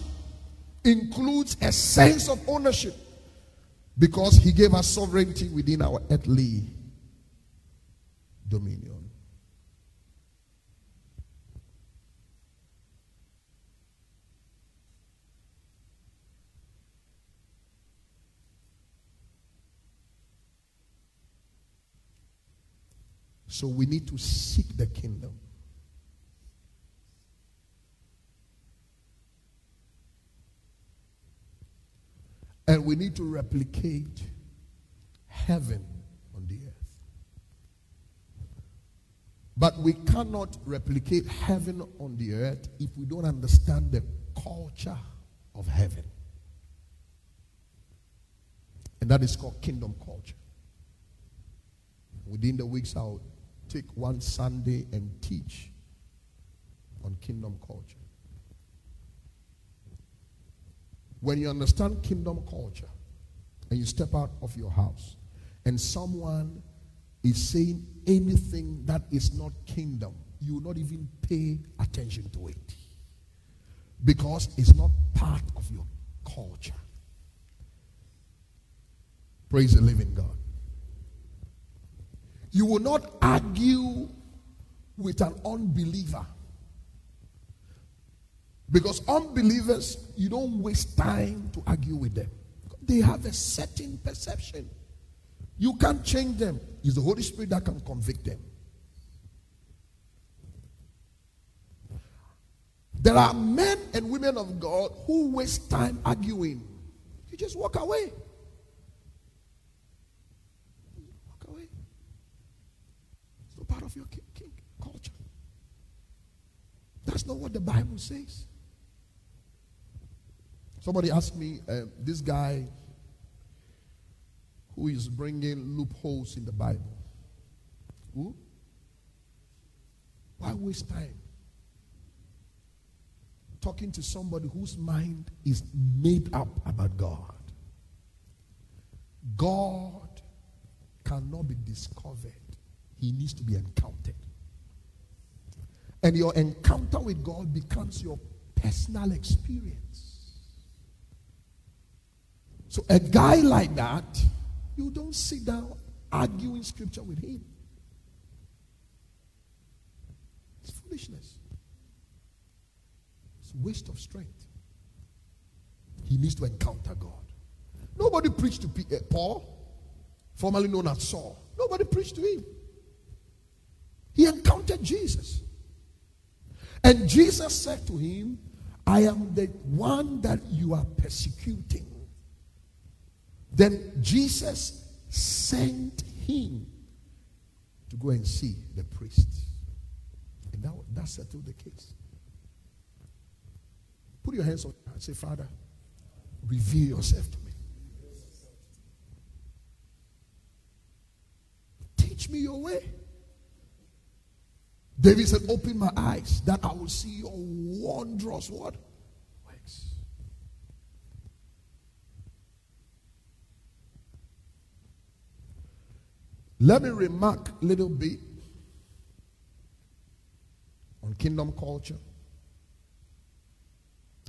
includes a sense of ownership because he gave us sovereignty within our earthly dominion. So we need to seek the kingdom. And we need to replicate heaven on the earth. But we cannot replicate heaven on the earth if we don't understand the culture of heaven. And that is called kingdom culture. Within the weeks, I'll take one Sunday and teach on kingdom culture. When you understand kingdom culture and you step out of your house and someone is saying anything that is not kingdom, you will not even pay attention to it because it's not part of your culture. Praise the living God. You will not argue with an unbeliever. Because unbelievers, you don't waste time to argue with them. They have a certain perception. You can't change them. It's the Holy Spirit that can convict them. There are men and women of God who waste time arguing. You just walk away. Walk away. It's not part of your king, king culture. That's not what the Bible says. Somebody asked me, uh, this guy who is bringing loopholes in the Bible. Who? Why waste time? talking to somebody whose mind is made up about God. God cannot be discovered, He needs to be encountered. And your encounter with God becomes your personal experience. So, a guy like that, you don't sit down arguing scripture with him. It's foolishness It's waste of strength. He needs to encounter God. Nobody preached to uh, Paul, formerly known as Saul. Nobody preached to him. He encountered Jesus. And Jesus said to him, I am the one that you are persecuting. Then Jesus sent him to go and see the priest. And that, that settled the case. Put your hands on and say, Father, reveal yourself to me. Teach me your way. David said, Open my eyes that I will see your wondrous what? Let me remark a little bit on kingdom culture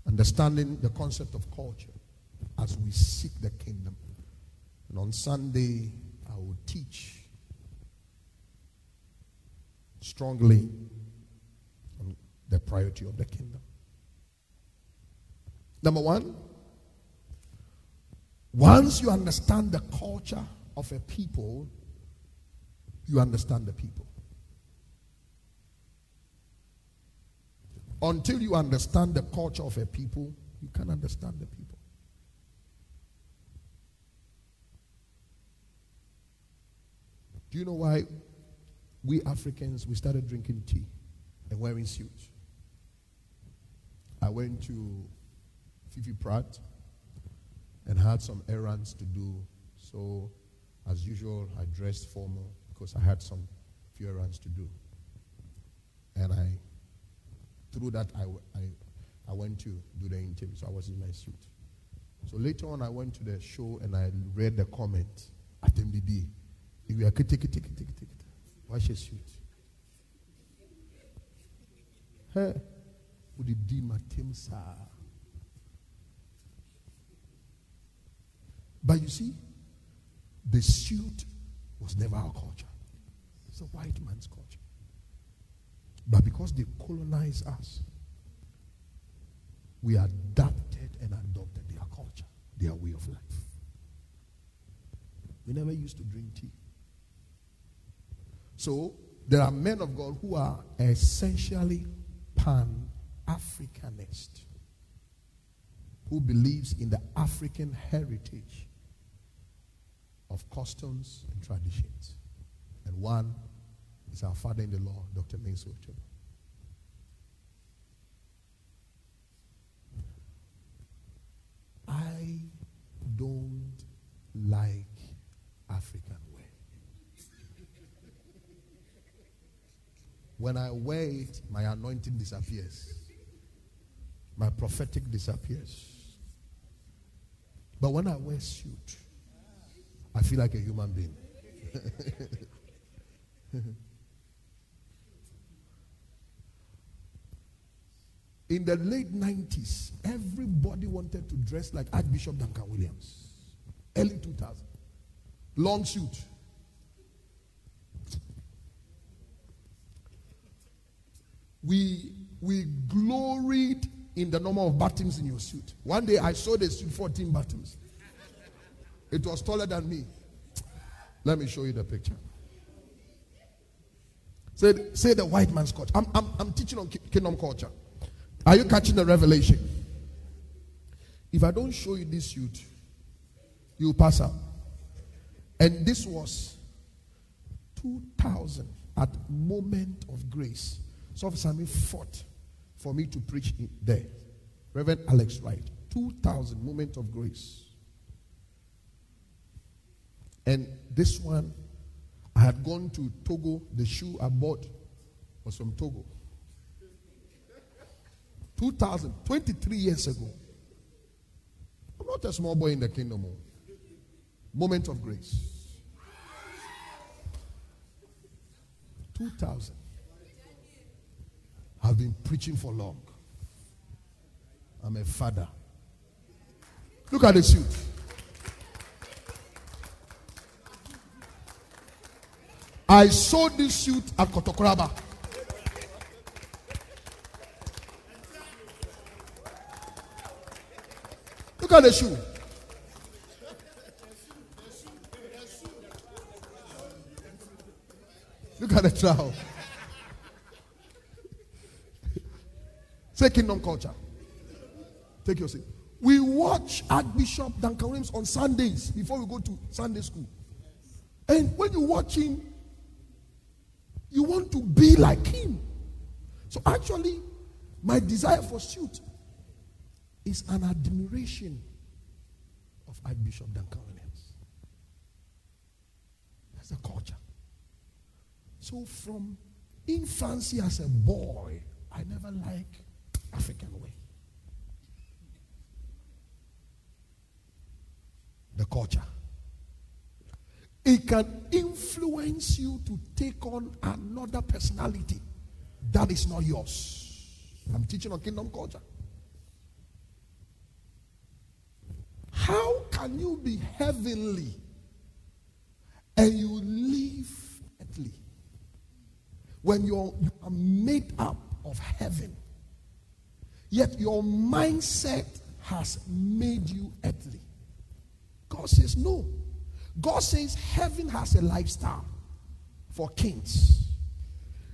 understanding the concept of culture as we seek the kingdom. And on Sunday, I will teach strongly on the priority of the kingdom. Number one, once you understand the culture of a people, you understand the people. Until you understand the culture of a people, you can understand the people. Do you know why we Africans we started drinking tea and wearing suits? I went to Fifi Pratt and had some errands to do. So, as usual, I dressed formal because I had some few errands to do. And I through that, I, I, I went to do the interview, so I was in my suit. So later on, I went to the show and I read the comment at MBB. You are kitty, kitty, kitty, kitty. Wash your suit. Hey, would it be my team, sir? But you see, the suit was never our culture. It's a white man's culture. But because they colonized us, we adapted and adopted their culture, their way of life. We never used to drink tea. So there are men of God who are essentially pan Africanist, who believes in the African heritage of customs and traditions. And one is our father in the law, Dr. Mensa Otabil. I don't like African wear. When I wear it, my anointing disappears. My prophetic disappears. But when I wear suit, I feel like a human being. In the late 90s, everybody wanted to dress like Archbishop Duncan Williams. Early 2000. Long suit. We, we gloried in the number of buttons in your suit. One day I saw the suit 14 buttons. It was taller than me. Let me show you the picture. Say, say the white man's culture. I'm, I'm, I'm teaching on kingdom culture. Are you catching the revelation? If I don't show you this youth, you pass out. And this was 2000 at moment of grace. So Sami fought for me to preach there. Reverend Alex Wright. 2000 moment of grace. And this one, I had gone to Togo. The shoe I bought was from Togo. 2000, 23 years ago. I'm not a small boy in the kingdom. Oh. Moment of grace. 2000. I've been preaching for long. I'm a father. Look at the suit. I saw this suit at Kotokoraba. Look at the shoe. Look at the trowel. Say kingdom culture. Take your seat. We watch Archbishop Duncan Williams on Sundays before we go to Sunday school. And when you watch him, you want to be like him. So actually, my desire for suit is an admiration of Archbishop Duncan Williams. That's the culture. So from infancy as a boy, I never like African way. The culture. It can influence you to take on another personality that is not yours. I'm teaching on kingdom culture. How can you be heavenly and you live earthly when you're, you are made up of heaven? Yet your mindset has made you earthly. God says no. God says heaven has a lifestyle for kings.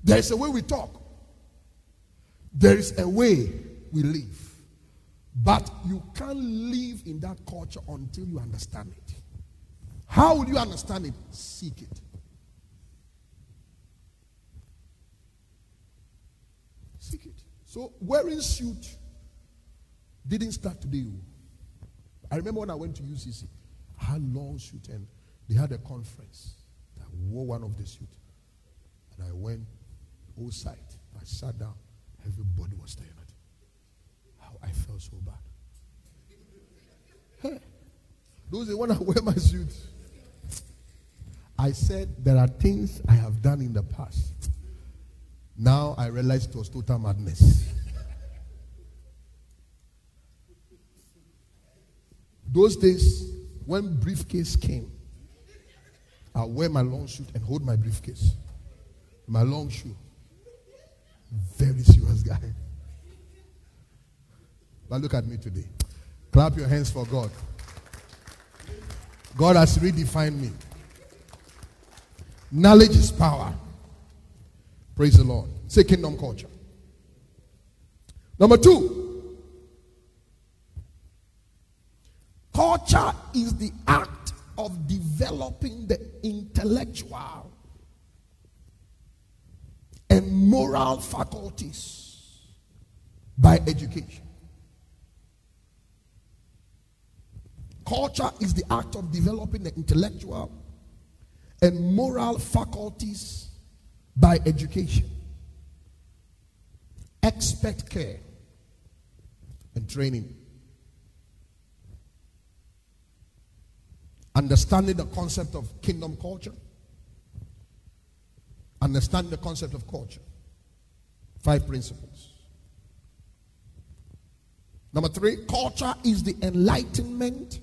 There is a way we talk, there is a way we live. But you can't live in that culture until you understand it. How will you understand it? Seek it. Seek it. So wearing suit didn't start today. Oh. I remember when I went to UCC, I had long suit and they had a conference. I wore one of the suit. And I went outside. I sat down. Everybody was staring at me. I felt so bad. Hey, those days when I wear my suit, I said there are things I have done in the past. Now I realize it was total madness. Those days, when briefcase came, I wear my long suit and hold my briefcase. My long shoe. Very serious guy. But look at me today. Clap your hands for God. God has redefined me. Knowledge is power. Praise the Lord. Say kingdom culture. Number two, culture is the act of developing the intellectual and moral faculties by education. Culture is the act of developing the intellectual and moral faculties by education. expert care and training. Understanding the concept of kingdom culture. Understanding the concept of culture. Five principles. Number three, culture is the enlightenment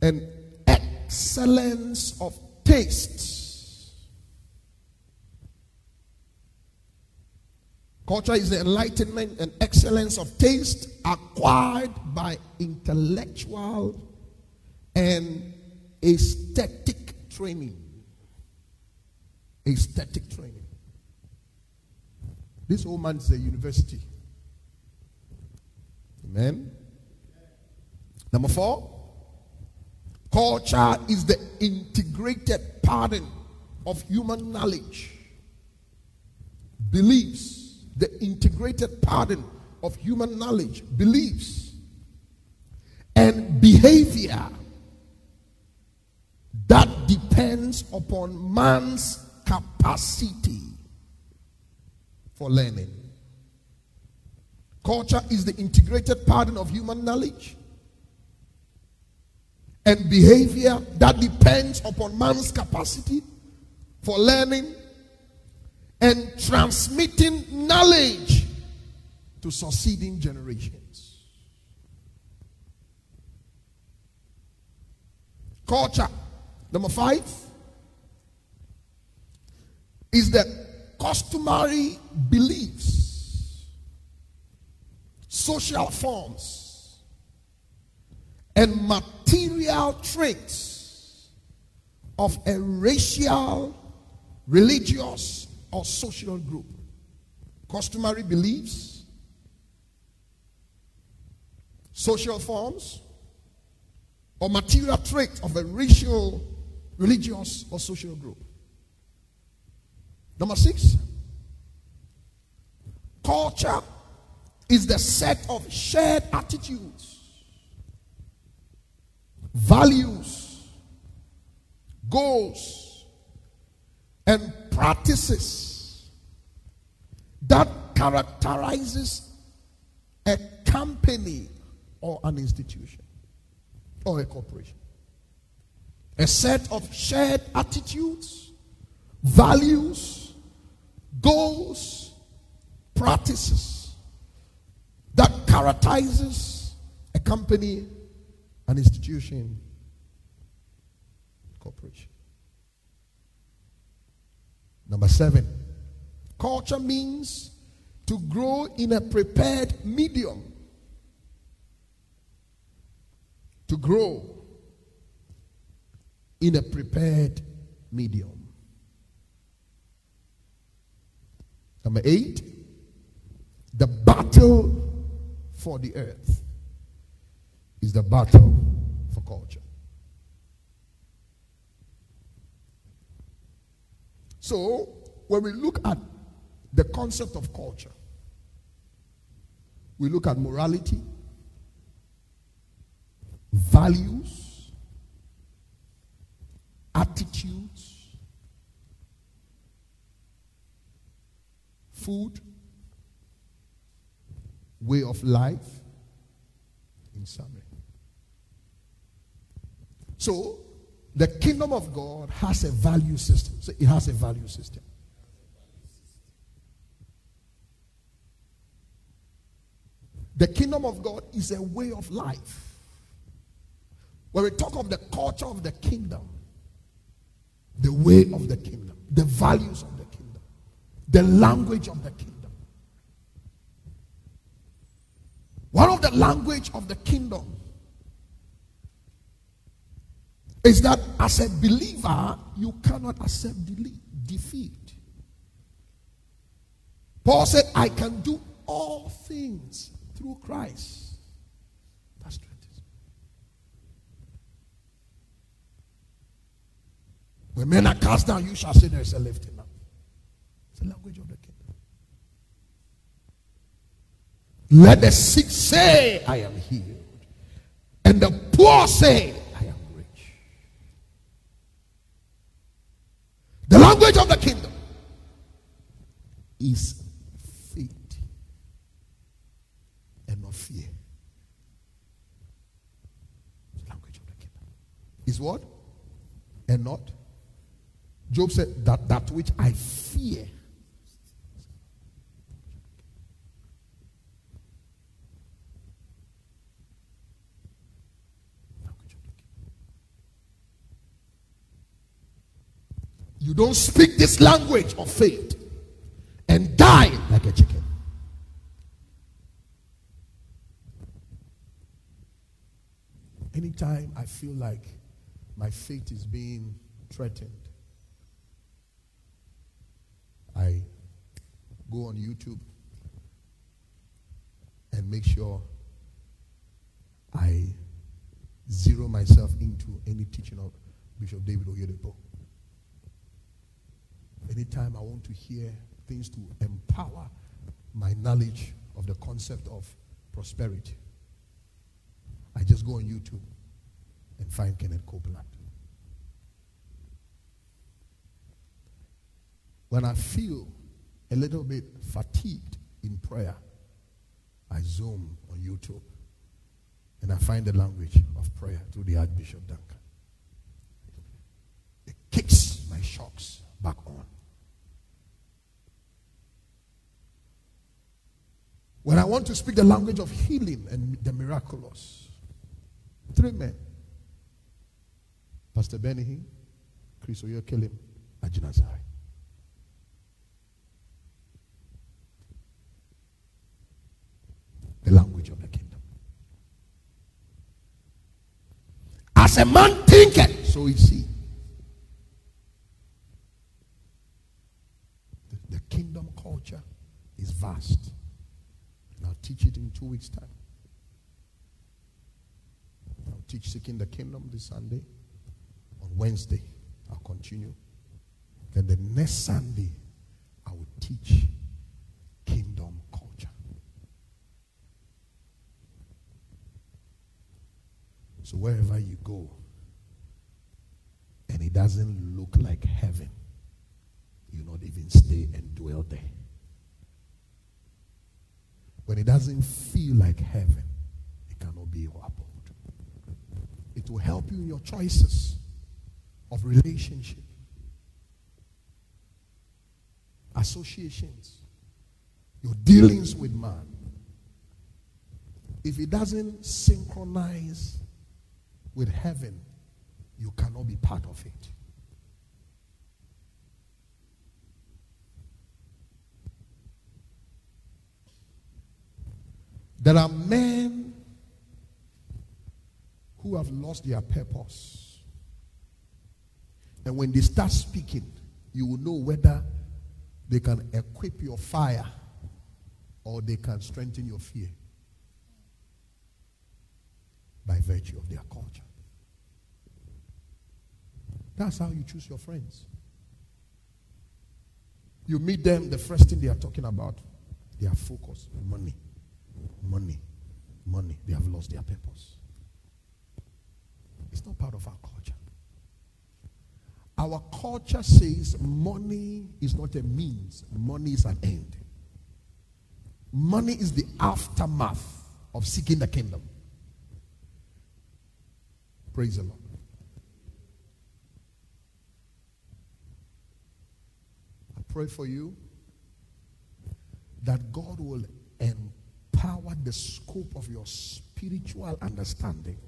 and excellence of taste. Culture is the enlightenment and excellence of taste acquired by intellectual and aesthetic training. Aesthetic training. This woman is a university. Amen. Number four, culture is the integrated pattern of human knowledge, beliefs, the integrated pattern of human knowledge, beliefs, and behavior that depends upon man's capacity for learning. Culture is the integrated pattern of human knowledge and behavior that depends upon man's capacity for learning and transmitting knowledge to succeeding generations. Culture, number five, is the customary beliefs, social forms, and material traits of a racial, religious, or social group. Customary beliefs, social forms, or material traits of a racial, religious, or social group. Number six, culture is the set of shared attitudes, values, goals, and practices that characterizes a company or an institution or a corporation. A set of shared attitudes, values, goals, practices that characterizes a company, an institution, corporation. Number seven, culture means to grow in a prepared medium. To grow in a prepared medium. Number eight, the battle for the earth is the battle for culture. So, when we look at the concept of culture, we look at morality, values, attitudes, food, way of life, in summary. So, the kingdom of God has a value system. So it has a value system. The kingdom of God is a way of life. When we talk of the culture of the kingdom, the way of the kingdom, the values of the kingdom, the language of the kingdom. One of the language of the kingdom is that as a believer, you cannot accept defeat. Paul said, I can do all things through Christ. That's strength. When men are cast down, you shall say there is a lifting up. It's the language of the kingdom. Let the sick say, I am healed. And the poor say, The language of the kingdom is faith and not fear. The language of the kingdom is what? And not? Job said that that which I fear You don't speak this language of faith and die like a chicken. Anytime I feel like my faith is being threatened, I go on YouTube and make sure I zero myself into any teaching of Bishop David Oyedepo. Anytime I want to hear things to empower my knowledge of the concept of prosperity, I just go on YouTube and find Kenneth Copeland. When I feel a little bit fatigued in prayer, I zoom on YouTube and I find the language of prayer through the Archbishop Duncan. It kicks my shocks back on. When I want to speak the language of healing and the miraculous, three men Pastor Benny, Chris Oyakhilome, Agyinasare. The language of the kingdom. As a man thinketh, so is he. The, the kingdom culture is vast. And I'll teach it in two weeks' time. I'll teach Seeking the Kingdom this Sunday. On Wednesday, I'll continue. Then the next Sunday, I will teach kingdom culture. So wherever you go, and it doesn't look like heaven, you not even stay and dwell there. When it doesn't feel like heaven, it cannot be your abode. It will help you in your choices of relationship, associations, your dealings with man. If it doesn't synchronize with heaven, you cannot be part of it. There are men who have lost their purpose. And when they start speaking, you will know whether they can equip your fire or they can strengthen your fear by virtue of their culture. That's how you choose your friends. You meet them, the first thing they are talking about, their focus, money money, money. They have lost their purpose. It's not part of our culture. Our culture says money is not a means, money is an end. Money is the aftermath of seeking the kingdom. Praise the Lord. I pray for you that God will empower empower the scope of your spiritual understanding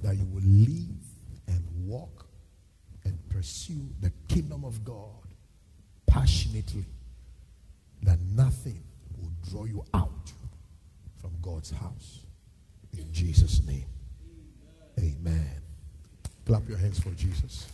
that you will live and walk and pursue the kingdom of God passionately, that nothing will draw you out from God's house. In Jesus' name. Amen. Clap your hands for Jesus.